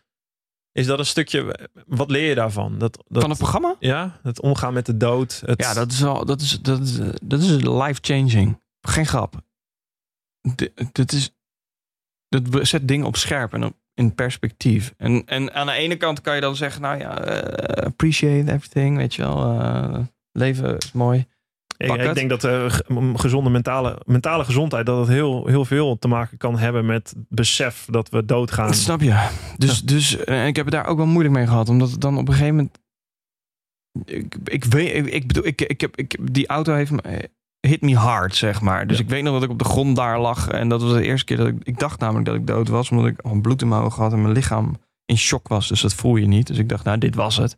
Is dat een stukje, wat leer je daarvan? Dat, dat, Van het programma? Ja, het omgaan met de dood. Het, Ja, dat is wel, dat is, dat is, dat is life-changing. Geen grap. Dat is, dat zet dingen op scherp en op, in perspectief. En, en aan de ene kant kan je dan zeggen, nou ja, eh, appreciate everything, weet je wel. eh, leven is mooi. Ik, denk dat m- gezonde mentale, mentale gezondheid dat het heel, heel veel te maken kan hebben met besef dat we doodgaan. Dat snap je. Dus, dus eh, ik heb het daar ook wel moeilijk mee gehad. Omdat het dan op een gegeven moment... Ik, ik weet, ik, ik bedoel, ik, ik heb, ik, die auto heeft me, eh, hit me hard, zeg maar. Dus Ja. ik weet nog dat ik op de grond daar lag. En dat was de eerste keer dat ik... Ik dacht namelijk dat ik dood was. Omdat ik al bloed in mijn ogen had en mijn lichaam in shock was. Dus dat voel je niet. Dus ik dacht, nou, dit was het.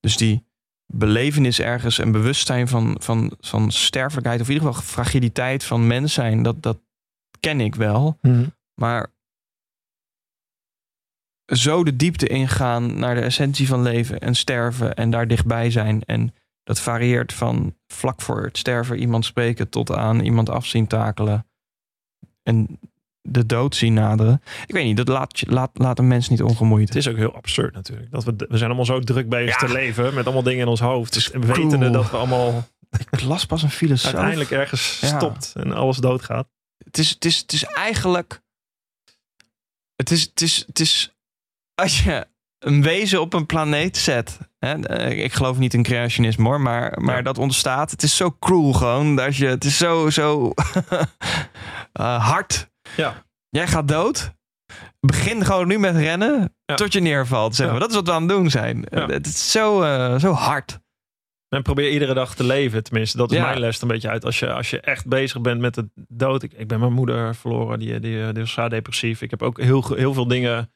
Dus die belevenis ergens en bewustzijn van, van, van sterfelijkheid... of in ieder geval fragiliteit van mens zijn... dat, dat ken ik wel. Mhm. Maar zo de diepte ingaan naar de essentie van leven en sterven en daar dichtbij zijn. En dat varieert van vlak voor het sterven iemand spreken tot aan iemand afzien takelen. En de dood zien naderen. Ik weet niet, dat laat, laat, laat een mens niet ongemoeid. Het is ook heel absurd natuurlijk. Dat we, we zijn allemaal zo druk bezig Ja. te leven met allemaal dingen in ons hoofd. Wetende cruel. dat we allemaal Ik las pas een filosoof. uiteindelijk ergens Ja. stopt en alles doodgaat. Het is, het is, het is eigenlijk. Het is, het, is, het is. Als je een wezen op een planeet zet. Hè, eh, ik geloof niet in creationisme hoor, maar, maar Ja. dat ontstaat. Het is zo cruel gewoon. Dat je, het is zo, zo eh, hard. Ja. Jij gaat dood. Begin gewoon nu met rennen Ja. tot je neervalt. Zeg Ja. maar. Dat is wat we aan het doen zijn. Ja. Het is zo, eh, zo hard. En probeer iedere dag te leven, tenminste. Dat is Ja. mijn les een beetje uit. Als je, als je echt bezig bent met de dood. Ik, ik ben mijn moeder verloren, die, die, die was zwaar depressief. Ik heb ook heel, heel veel dingen...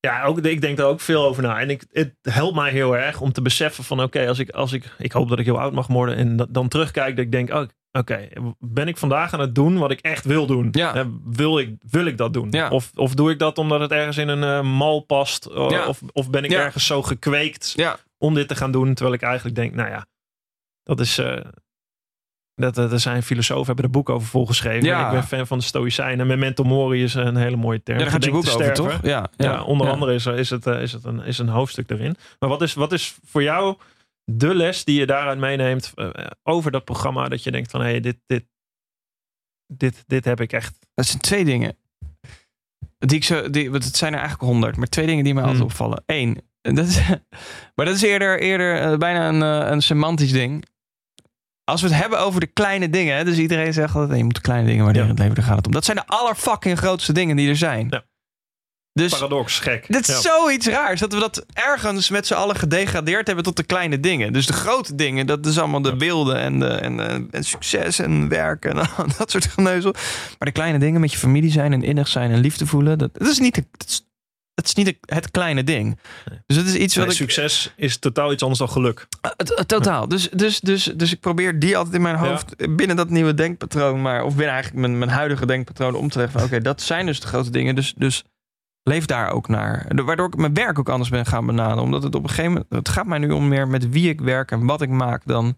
Ja, ook, ik denk daar ook veel over na. En ik, het helpt mij heel erg om te beseffen van... Oké, als ik, als ik, ik hoop dat ik heel oud mag worden. En dat, dan terugkijk dat ik denk... Oh, Oké, ben ik vandaag aan het doen wat ik echt wil doen? Ja. Eh, Wil, ik, wil ik dat doen? Ja. Of, of doe ik dat omdat het ergens in een eh, mal past? O- Ja. Of, of ben ik ergens zo gekweekt om dit te gaan doen. Terwijl ik eigenlijk denk, nou ja, dat is. eh, dat, dat, er zijn filosofen hebben er boek over volgeschreven. Ja. Ik ben fan van de Stoïcijnen. Memento mori is een hele mooie term. Ja, daar gaat je boek over, toch? Ja, Ja, onder andere is, er- is, het, eh, is het een, is een hoofdstuk erin. Maar wat is, wat is voor jou de les die je daaruit meeneemt eh, over dat programma? Dat je denkt van, hé, hey, dit, dit, dit, dit heb ik echt. Dat zijn twee dingen. Die ik zo, die, want het zijn er eigenlijk honderd, maar twee dingen die mij altijd Hmm. opvallen. Eén, dat is, maar dat is eerder, eerder eh, bijna een, eh, een semantisch ding. Als we het hebben over de kleine dingen, dus iedereen zegt dat je moet kleine dingen waarderen Ja. in het leven, daar gaat het om. Dat zijn de allerfucking grootste dingen die er zijn. Ja. Dus Paradox, gek. dit is Ja. zoiets raars. Dat we dat ergens met z'n allen gedegradeerd hebben tot de kleine dingen. Dus de grote dingen, dat is allemaal de Ja. beelden en, de, en, eh, en succes en werk en dat soort geneuzel. Maar de kleine dingen met je familie zijn en innig zijn en liefde voelen, dat, dat is niet, de- dat is, dat is niet de- het kleine ding. Nee. Dus dat is iets wat Nee, ik... Succes is totaal iets anders dan geluk. Uh, t- uh, totaal. Dus, dus, dus, dus ik probeer die altijd in mijn hoofd binnen dat nieuwe denkpatroon, maar, of binnen eigenlijk mijn, mijn huidige denkpatroon om te leggen oké, dat zijn dus de grote dingen. Dus, dus leef daar ook naar. Waardoor ik mijn werk ook anders ben gaan benaderen. Omdat het op een gegeven moment, het gaat mij nu om meer met wie ik werk en wat ik maak dan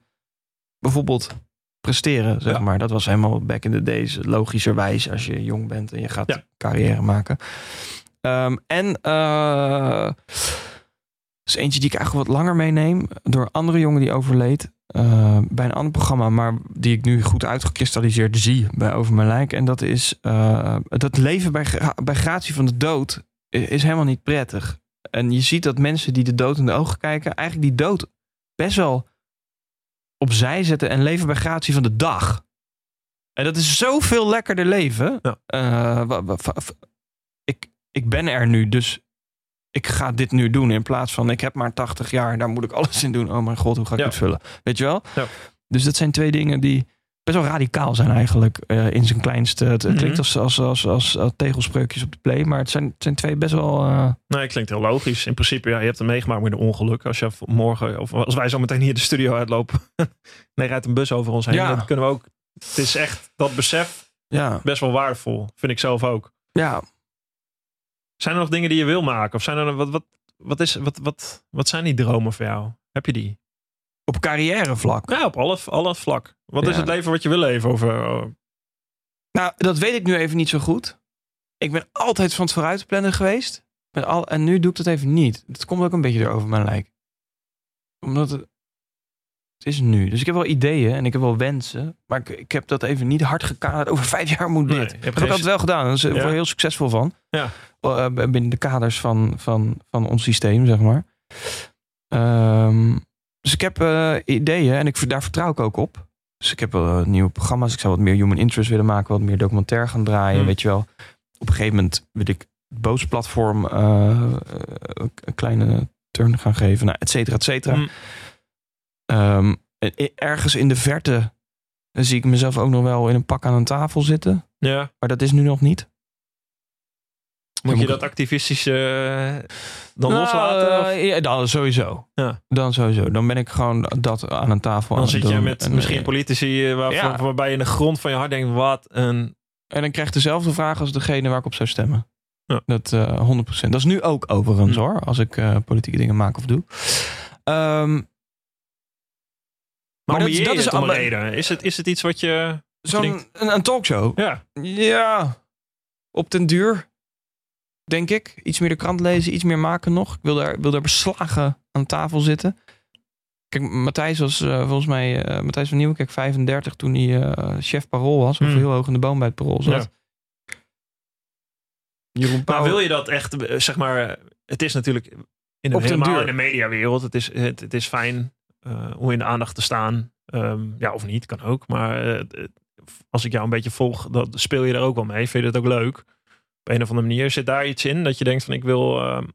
bijvoorbeeld presteren, zeg Ja. maar. Dat was helemaal back in the days logischerwijs als je jong bent en je gaat Ja. carrière maken. Ehm, en eh, dat is eentje die ik eigenlijk wat langer meeneem. Door een andere jongen die overleed. eh, bij een ander programma, maar die ik nu goed uitgekristalliseerd zie bij Over Mijn Lijk. En dat is eh, dat leven bij, bij gratie van de dood is helemaal niet prettig. En je ziet dat mensen die de dood in de ogen kijken, eigenlijk die dood best wel opzij zetten en leven bij gratie van de dag. En dat is zoveel lekkerder leven. Ja. Eh, ik, ik ben er nu, dus ik ga dit nu doen. In plaats van ik heb maar 80 jaar, daar moet ik alles in doen. Oh mijn god, hoe ga ik Ja. het vullen? Weet je wel? Ja. Dus dat zijn twee dingen die best wel radicaal zijn eigenlijk. eh, in zijn kleinste. Het, het Mhm. klinkt als, als, als, als, als tegelspreukjes op de play. Maar het zijn, het zijn twee best wel... eh, Nee, klinkt heel logisch. In principe, ja, je hebt het meegemaakt met een ongeluk. Als je morgen, of als wij zo meteen hier de studio uitlopen. nee, rijdt een bus over ons heen. Ja. Dan kunnen we ook. Het is echt dat besef ja, best wel waardevol. Vind ik zelf ook. ja, Zijn er nog dingen die je wil maken? Of zijn er wat, wat, wat, is, wat, wat, wat zijn die dromen voor jou? Heb je die? op carrièrevlak. Ja, op alle, alle vlak. Wat is het leven wat je wil leven? Over, oh, Nou, dat weet ik nu even niet zo goed. Ik ben altijd van het vooruitplannen geweest. Met al, en nu doe ik dat even niet. Dat komt ook een beetje door over mijn lijk. Omdat het, het is nu. Dus ik heb wel ideeën en ik heb wel wensen. Maar ik, ik heb dat even niet hard gekaderd. Over vijf jaar moet dit. Nee, dat heb ik altijd wel gedaan. Daar is ik Ja. word heel succesvol van. Ja. Eh, binnen de kaders van, van, van ons systeem, zeg maar. Ehm, dus ik heb eh, ideeën en ik, daar vertrouw ik ook op. Dus ik heb wel eh, nieuwe programma's. Ik zou wat meer human interest willen maken. Wat meer documentair gaan draaien. Hmm. Weet je wel. Op een gegeven moment wil ik het Boos-platform eh, eh, een kleine turn gaan geven. Nou, et cetera, et cetera. Mm. Ehm, ergens in de verte zie ik mezelf ook nog wel in een pak aan een tafel zitten. ja. Maar dat is nu nog niet. Moet je dat activistische eh, dan Nou, loslaten? eh, ja, dan sowieso. Ja. Dan sowieso. Dan ben ik gewoon dat aan een tafel aan dan zit je met En, misschien eh, politici waarbij je in de grond van je hart denkt: wat een. En dan krijg je dezelfde vraag als degene waar ik op zou stemmen. Ja. Dat eh 100%. Dat is nu ook overigens Hm. hoor. Als ik politieke dingen maak of doe. Ehm, Maar dat dat, is- allemaal- reden. Is het, is het iets wat je. Zo'n een, een talkshow. Ja, Ja. op den duur. Denk ik. Iets meer de krant lezen, iets meer maken nog. Ik wil daar, wil daar beslagen aan tafel zitten. Kijk, Matthijs was eh, volgens mij, eh, Matthijs van Nieuwkerk 35 toen hij eh, chef parool was. Of Hmm. heel hoog in de boom bij het parool zat. Ja. Jeroen Maar Pauw. wil je dat echt, zeg maar, het is natuurlijk in de, helemaal in de mediawereld, het is, het, het is fijn om in de aandacht te staan. Ehm, ja, of niet, kan ook. Maar eh, als ik jou een beetje volg, dan speel je er ook wel mee. Vind je het ook leuk? Op een of andere manier zit daar iets in dat je denkt van ik wil, ehm,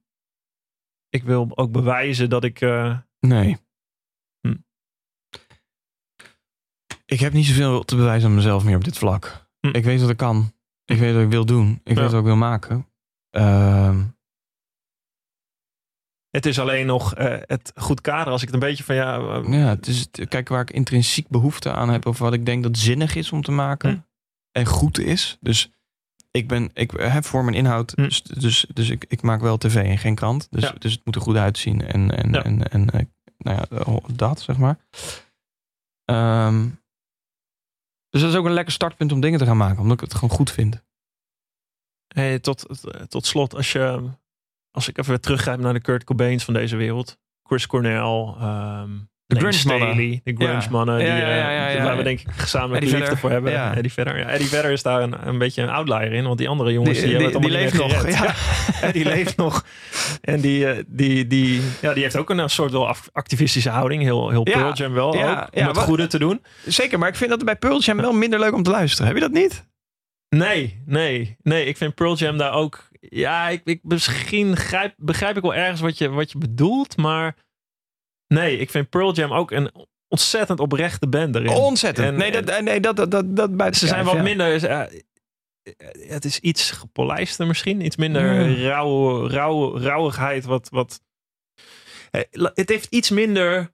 ik wil ook bewijzen dat ik... eh, Nee. Hm. Ik heb niet zoveel te bewijzen aan mezelf meer op dit vlak. Hm. Ik weet wat ik kan. Ik weet wat ik wil doen. Ik Ja. weet wat ik wil maken. Ehm, het is alleen nog eh, het goed kader. Als ik het een beetje van ja... eh, ja, het is het, kijk waar ik intrinsiek behoefte aan heb. Of wat ik denk dat zinnig is om te maken. Hm. En goed is. Dus ik ben, ik heb voor mijn inhoud. Hm. Dus, dus, dus ik, ik maak wel tv en geen krant. Dus, Ja. dus het moet er goed uitzien. En, en, Ja. en, en eh, nou ja, dat zeg maar. Ehm, dus dat is ook een lekker startpunt om dingen te gaan maken. Omdat ik het gewoon goed vind. Hey, tot, tot slot, als, je, als ik even teruggrijp naar de Kurt Cobains van deze wereld. Chris Cornell, ehm De grunge mannen. Staley, de grunge Ja. mannen. Die, Ja, ja, eh, ja, waar we denk ik gezamenlijk liefde Vedder. voor hebben. Ja. Eddie Vedder. Ja, Eddie Vedder is daar een, een beetje een outlier in. Want die andere jongens die, hebben het allemaal leeft nog. Ja. Ja, die leeft nog. En die, eh, die, die, ja, die heeft ook een soort wel activistische houding. Heel, heel. Pearl Jam wel Ja, ook. Om ja, het goede te doen. Zeker, maar ik vind dat bij Pearl Jam wel minder leuk om te luisteren. Heb je dat niet? Nee, nee, nee. Ik vind Pearl Jam daar ook. Ja, ik, ik misschien grijp, begrijp ik wel ergens wat je, wat je bedoelt, maar nee, ik vind Pearl Jam ook een ontzettend oprechte band erin. Ontzettend. En- nee, dat, nee, dat, dat, dat, dat buiten Ze zijn wat ja. minder. eh, het is iets gepolijster misschien, iets minder Ja. rauw, rauw, rauwigheid. Wat, wat, eh, het heeft iets minder.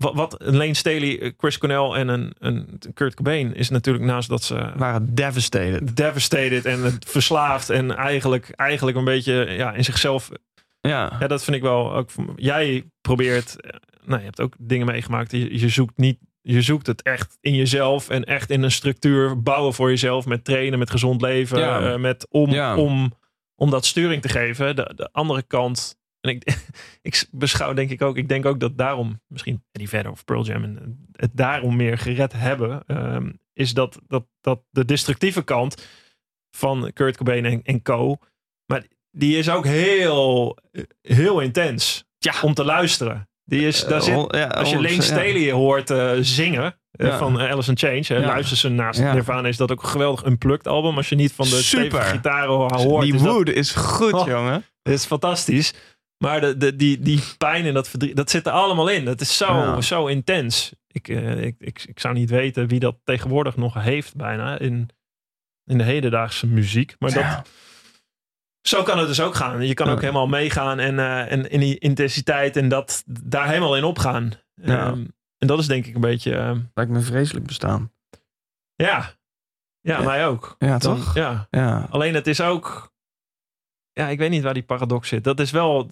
Wat, wat een Lane Staley, eh, Chris Cornell en een, een Kurt Cobain is natuurlijk naast dat ze waren devastated. devastated en het verslaafd en eigenlijk, eigenlijk een beetje ja, in zichzelf. Ja. Ja, dat vind ik wel. Ook, jij probeert, eh, nou, je hebt ook dingen meegemaakt. Je, je zoekt niet, je zoekt het echt in jezelf en echt in een structuur bouwen voor jezelf met trainen, met gezond leven, Ja. eh, met om, Ja. om, om dat sturing te geven. De, de andere kant. En ik, ik beschouw denk ik ook, ik denk ook dat daarom misschien Eddie Vedder of Pearl Jam en het daarom meer gered hebben, ehm, is dat, dat, dat de destructieve kant van Kurt Cobain en, en co, maar die is ook heel, heel intens Ja. om te luisteren. Die is, daar zit, Ja, als je Lane 100%, ja. Staley hoort eh, zingen eh, Ja. van eh, Alice in Chains, hè, Ja. luister ze naast. Nirvana, is dat ook een geweldig unplugged album. Als je niet van de Super. gitaren hoort, Die is dat, is goed, Oh. jongen. dat is fantastisch. Maar de, de, die, die pijn en dat verdriet, dat zit er allemaal in. Dat is zo, Ja. zo intens. Ik, eh, ik, ik, ik zou niet weten wie dat tegenwoordig nog heeft bijna in, in de hedendaagse muziek. Maar dat, Ja. zo kan het dus ook gaan. Je kan Ja. ook helemaal meegaan en, eh, en in die intensiteit en dat daar helemaal in opgaan. Ehm, en dat is denk ik een beetje, ehm, Lijkt me vreselijk bestaan. ja. ja, Ja. mij ook. Ja, Dan- toch? Ja. Ja. Alleen het is ook, ja, ik weet niet waar die paradox zit. Dat is wel,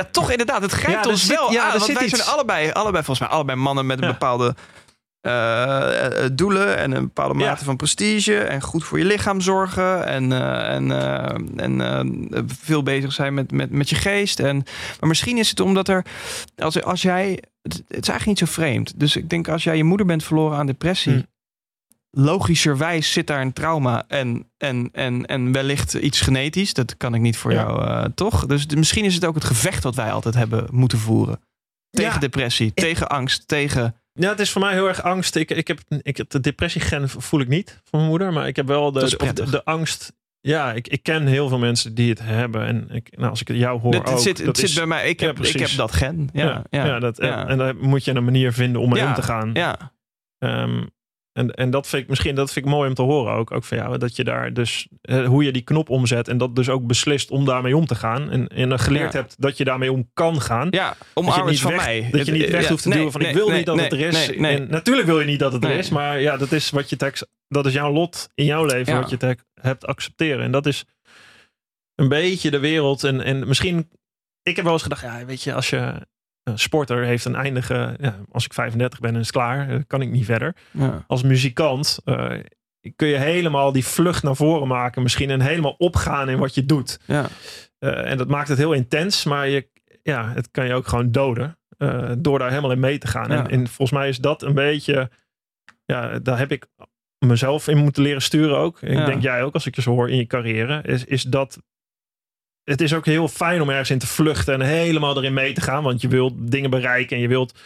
Ja, toch inderdaad. Het grijpt Ja, er ons zit- wel ja, aan. want wij iets. zijn allebei, allebei, volgens mij, allebei mannen met een Ja. bepaalde eh, eh, doelen en een bepaalde mate van prestige en goed voor je lichaam zorgen en, eh, en, eh, en eh, veel bezig zijn met, met, met je geest. En, maar misschien is het omdat er, als, als jij, het, het is eigenlijk niet zo vreemd. Dus ik denk als jij je moeder bent verloren aan depressie, Hm. Logischerwijs zit daar een trauma en, en, en, en wellicht iets genetisch. Dat kan ik niet voor Ja. jou, eh, toch? Dus misschien is het ook het gevecht wat wij altijd hebben moeten voeren. Tegen Ja. depressie, tegen angst, tegen... Ja, het is voor mij heel erg angst. Ik, ik heb, ik de depressiegen voel ik niet van mijn moeder, maar ik heb wel de, de, angst. Ja, ik, ik ken heel veel mensen die het hebben. En ik, nou, als ik het jou hoor Het, het ook. zit, dat het zit bij mij, ik Ja, heb, ik heb dat gen. Ja, ja, ja, dat, en, ja. en daar moet je een manier vinden om mee om te gaan. ja. Ehm, en, en dat vind ik misschien dat vind ik mooi om te horen ook, ook van jou. Dat je daar dus, eh, hoe je die knop omzet en dat dus ook beslist om daarmee om te gaan. En, en geleerd Ja. hebt dat je daarmee om kan gaan. ja omarm niet eens van weg, mij. dat je niet weg Ja, hoeft te nee, duwen van nee, ik wil nee, niet dat het er is. En natuurlijk wil je niet dat het er is, maar ja, dat is wat je tekst, dat is jouw lot in jouw leven Ja. wat je te, hebt accepteren. En dat is een beetje de wereld. En, en misschien, ik heb wel eens gedacht, ja, weet je, als je sporter heeft een eindige, ja, als ik 35 ben en is klaar, eh, kan ik niet verder Ja. als muzikant, eh, kun je helemaal die vlucht naar voren maken. Misschien en helemaal opgaan in wat je doet. Ja. Uh, en dat maakt het heel intens, maar je, ja, het kan je ook gewoon doden. Uh, door daar helemaal in mee te gaan. En, en volgens mij is dat een beetje. Ja, daar heb ik mezelf in moeten leren sturen ook. Ik denk jij ook, als ik je zo hoor in je carrière. Is, is dat. Het is ook heel fijn om ergens in te vluchten en helemaal erin mee te gaan. Want je wilt dingen bereiken en je wilt.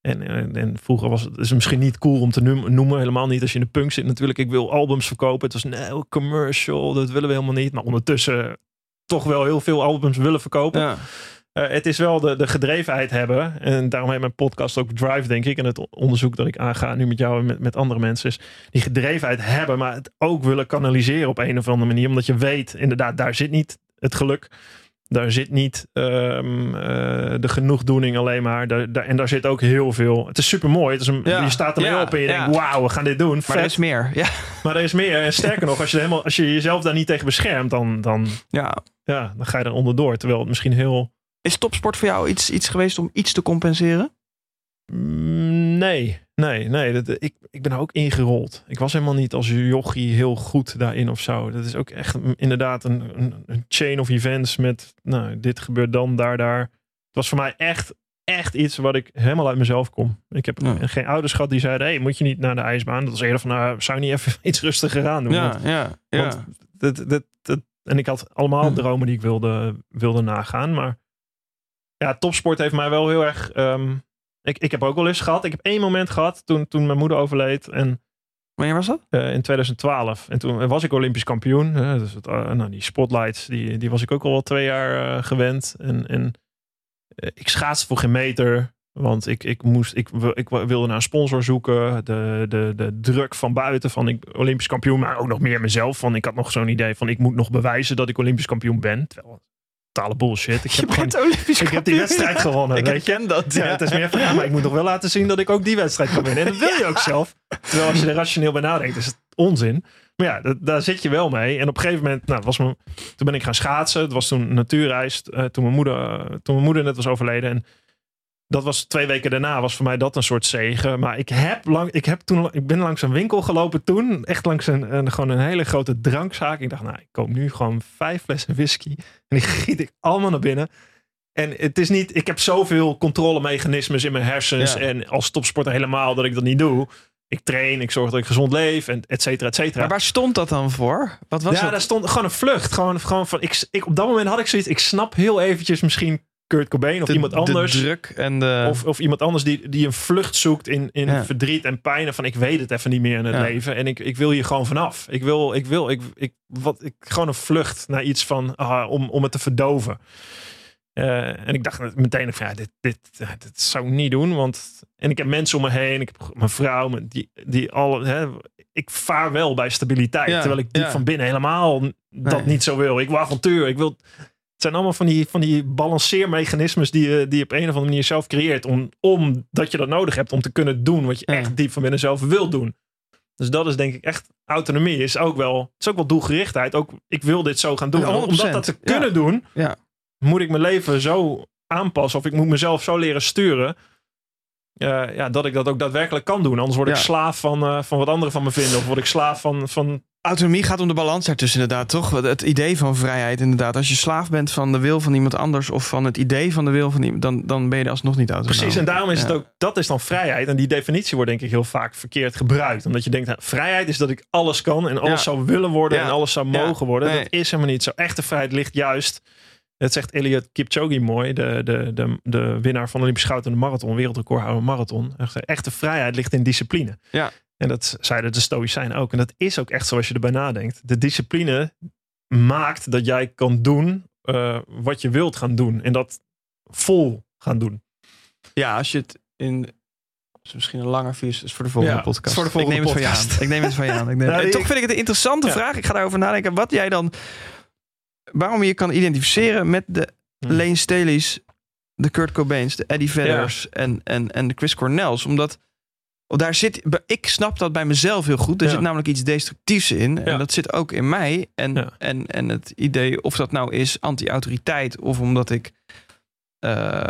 En, en, en vroeger was het, is misschien niet cool om te noem- noemen. Helemaal niet als je in de punk zit natuurlijk. Ik wil albums verkopen. Het was nee, commercial. Dat willen we helemaal niet. Maar ondertussen toch wel heel veel albums willen verkopen. Ja. Eh, het is wel de, de gedrevenheid hebben. En daarom heet mijn podcast ook Drive, denk ik. En het onderzoek dat ik aanga nu met jou en met, met andere mensen. Is die gedrevenheid hebben, maar het ook willen kanaliseren op een of andere manier. Omdat je weet, inderdaad, daar zit niet het geluk. Daar zit niet ehm, eh, de genoegdoening alleen maar. Daar, daar, en daar zit ook heel veel. Het is super mooi. Ja. Je staat ermee Ja, op en je ja. denkt: wauw, we gaan dit doen. Maar er is meer. Ja. Maar er is meer. En sterker nog, als je, helemaal, als je jezelf daar niet tegen beschermt, dan, dan, ja. ja, dan ga je er onderdoor. Terwijl het misschien heel. Is topsport voor jou iets, iets geweest om iets te compenseren? Mm, Nee, nee, nee. Dat, ik, ik ben ook ingerold. Ik was helemaal niet als jochie heel goed daarin of zo. Dat is ook echt inderdaad een, een, een chain of events met, nou, dit gebeurt dan, daar, daar. Het was voor mij echt, echt iets wat ik helemaal uit mezelf kom. Ik heb Ja. geen ouders gehad die zeiden, hey, moet je niet naar de ijsbaan? Dat was eerder van, nou, zou je niet even iets rustiger aan doen? Want ja, ja. want dat, dat, dat, en ik had allemaal Hm. dromen die ik wilde, wilde nagaan. Maar ja, topsport heeft mij wel heel erg. ehm, ik, ik heb ook wel eens gehad. Ik heb één moment gehad toen, toen mijn moeder overleed. En Wanneer was dat? eh, in 2012. En toen was ik Olympisch kampioen. dus het, eh, nou, die spotlights, die, die was ik ook al wel twee jaar eh, gewend. En, en ik schaatste voor geen meter. Want ik, ik, moest, ik, ik wilde naar een sponsor zoeken. De, de, de druk van buiten van ik Olympisch kampioen. Maar ook nog meer mezelf. Van ik had nog zo'n idee van ik moet nog bewijzen dat ik Olympisch kampioen ben. Terwijl totale bullshit. Ik heb, Olympisch ik heb die wedstrijd gewonnen. Ik weet je? dat. Ja, het is meer van, ja, maar ik moet nog wel laten zien dat ik ook die wedstrijd kan winnen. En dat wil je ook zelf. Terwijl als je er rationeel bij nadenkt, is het onzin. Maar ja, dat- daar zit je wel mee. En op een gegeven moment, nou, was mijn, toen ben ik gaan schaatsen. Het was toen natuurreis, eh, toen, mijn moeder, eh, toen mijn moeder net was overleden. En dat was twee weken daarna, was voor mij dat een soort zegen. Maar ik, heb lang, ik, heb toen, ik ben langs een winkel gelopen toen. Echt langs een, een, gewoon een hele grote drankzaak. Ik dacht, nou, ik koop nu gewoon vijf flessen whisky. En die giet ik allemaal naar binnen. En het is niet, ik heb zoveel controlemechanismes in mijn hersens. Ja. En als topsporter helemaal dat ik dat niet doe. Ik train, ik zorg dat ik gezond leef, en et cetera, et cetera. Maar waar stond dat dan voor? Wat was ja, dat? daar stond gewoon een vlucht. Gewoon, gewoon van, ik, ik, op dat moment had ik zoiets, ik snap heel eventjes misschien Kurt Cobain of De- iemand anders. De druk en de... Of, of iemand anders die, die een vlucht zoekt in, in Ja. verdriet en pijn. En van ik weet het even niet meer in het Ja. leven. En ik, ik wil hier gewoon vanaf. Ik wil, ik wil, ik, ik, wat, ik, gewoon een vlucht naar iets van, ah, om, om het te verdoven. Eh, en ik dacht meteen van ja, dit, dit, dit zou ik niet doen. Want, en ik heb mensen om me heen. Ik heb mijn vrouw, mijn- die, die alle, hè, ik vaar wel bij stabiliteit. Ja, terwijl ik diep ja. van binnen helemaal dat Nee. niet zo wil. Ik wil avontuur. Ik wil, zijn allemaal van die, van die balanceermechanismes die je, die je op een of andere manier zelf creëert. Om, omdat je dat nodig hebt om te kunnen doen wat je Ja. echt diep van binnen zelf wil doen. Dus dat is denk ik echt autonomie. Is ook wel, het is ook wel doelgerichtheid. Ook ik wil dit zo gaan doen. Ja, En om dat, te 100%. Ja. kunnen doen, Ja. moet ik mijn leven zo aanpassen. Of ik moet mezelf zo leren sturen. eh, ja, dat ik dat ook daadwerkelijk kan doen. Anders word ik slaaf van, eh, van wat anderen van me vinden. Of word ik slaaf van, van Autonomie gaat om de balans daartussen inderdaad, toch? Het idee van vrijheid inderdaad. Als je slaaf bent van de wil van iemand anders... of van het idee van de wil van iemand... dan, dan ben je er alsnog niet autonoom. Precies, en daarom is het ook, dat is dan vrijheid. En die definitie wordt denk ik heel vaak verkeerd gebruikt. Omdat je denkt, nou, vrijheid is dat ik alles kan en alles Ja. zou willen worden Ja. en alles zou mogen worden. Nee. Dat is helemaal niet zo. Echte vrijheid ligt juist, dat zegt Elliot Kipchoge mooi, de, de, de, de winnaar van de Olympische Goud in de marathon, wereldrecordhouder marathon. Echte vrijheid ligt in discipline. Ja. En dat zeiden de Stoïcijnen ook. En dat is ook echt zo als je erbij nadenkt. De discipline maakt dat jij kan doen eh, wat je wilt gaan doen. En dat vol gaan doen. Ja, als je het in... is misschien een langer vies, is voor de volgende Ja, podcast. voor de volgende ik neem het van je aan. Ik neem het van je aan. Ik neem... Toch vind ik het een interessante Ja. vraag. Ik ga daarover nadenken. Wat jij dan... Waarom je je kan identificeren met de Hm. Lane Staley's, de Kurt Cobains, de Eddie Vedders en, en, en de Chris Cornells. Omdat daar zit, ik snap dat bij mezelf heel goed. Er Ja. zit namelijk iets destructiefs in. En dat zit ook in mij. En, Ja. en, en het idee, of dat nou is anti-autoriteit of omdat ik eh,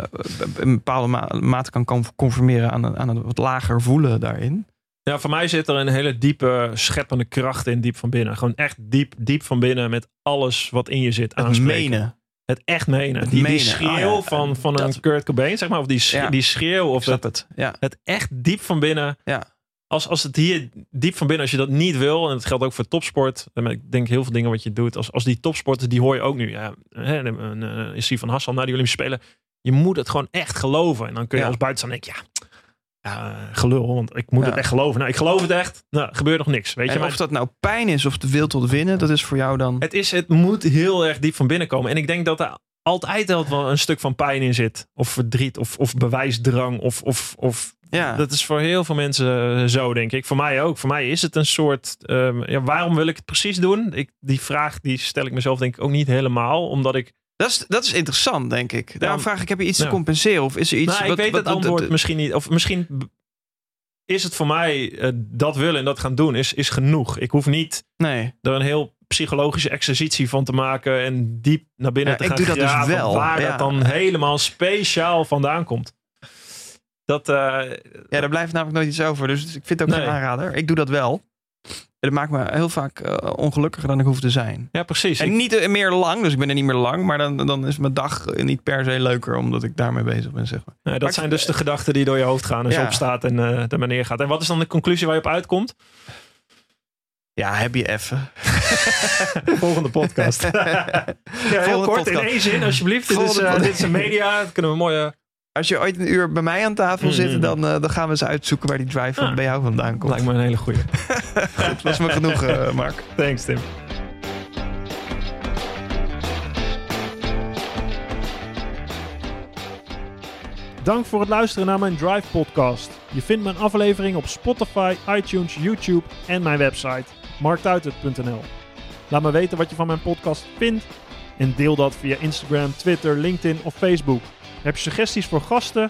een bepaalde ma- mate kan con- conformeren aan een, aan een wat lager voelen daarin. Ja, voor mij zit er een hele diepe, scheppende kracht in, diep van binnen. Gewoon echt diep, diep van binnen met alles wat in je zit Het aanspreken. menen. Het echt menen. Het die, die menen. schreeuw Oh ja, van, van dat- een Kurt Cobain, zeg maar. Of die, die schreeuw. Ik Of het, het. Ja. het echt diep van binnen. Ja. Als, als het hier diep van binnen, als je dat niet wil, en dat geldt ook voor topsport. en Ik denk heel veel dingen wat je doet. Als, als die topsporters, die hoor je ook nu. Ja, hè, een, een Steve van Hassan naar die Olympische Spelen. Je moet het gewoon echt geloven. En dan kun je Ja. als buitenstaander denken, ja, ja, gelul. Want ik moet Ja. het echt geloven. Nou, ik geloof het echt. Nou, gebeurt nog niks. Weet je, maar of dat nou pijn is of de wil tot winnen, dat is voor jou dan... het, is, het moet heel erg diep van binnen komen. En ik denk dat er altijd wel een stuk van pijn in zit. Of verdriet, of, of bewijsdrang. Of, of, of Ja. dat is voor heel veel mensen eh, zo, denk ik. Voor mij ook. Voor mij is het een soort. ehm, ja, waarom wil ik het precies doen? Ik, die vraag die stel ik mezelf denk ik ook niet helemaal. Omdat ik. Dat is, dat is interessant, denk ik. Daarom Ja. vraag ik, heb je iets Ja. te compenseren? Of is er iets... nou, ik wat- weet wat- het antwoord misschien niet. Of misschien is het voor mij eh, dat willen en dat gaan doen is, is genoeg. Ik hoef niet Nee. er een heel psychologische exercitie van te maken en diep naar binnen Ja, te ik gaan doe dat dus wel. waar Ja. dat dan helemaal speciaal vandaan komt. Dat, eh, Ja, daar blijft namelijk nooit iets over. Dus ik vind het ook Nee. geen aanrader. Ik doe dat wel. Dat maakt me heel vaak eh, ongelukkiger dan ik hoef te zijn. ja, precies. En Ik- niet eh, meer lang, dus ik ben er niet meer lang. Maar dan, dan is mijn dag eh, niet per se leuker omdat ik daarmee bezig ben, zeg maar. Nee, dat Maar zijn ik- dus de gedachten die door je hoofd gaan als je opstaat en eh er maar neergaat. En wat is dan de conclusie waar je op uitkomt? Ja, heb je even. Volgende podcast. ja, heel Volgende kort, in één zin alsjeblieft. Dit is, dit is een media. Dat kunnen we mooi... Als je ooit een uur bij mij aan tafel Mm. zit, dan, eh, dan gaan we eens uitzoeken waar die drive van Ah. bij jou vandaan komt. lijkt me een hele goeie. Dat was me genoeg, eh, Mark. Thanks Tim. Dank voor het luisteren naar mijn Drive podcast. Je vindt mijn aflevering op Spotify, iTunes, YouTube en mijn website marktuitert.nl. Laat me weten wat je van mijn podcast vindt en deel dat via Instagram, Twitter, LinkedIn of Facebook. Heb je suggesties voor gasten?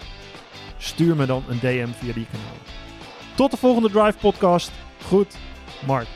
Stuur me dan een DM via die kanalen. Tot de volgende Drive podcast. Goed, Mark.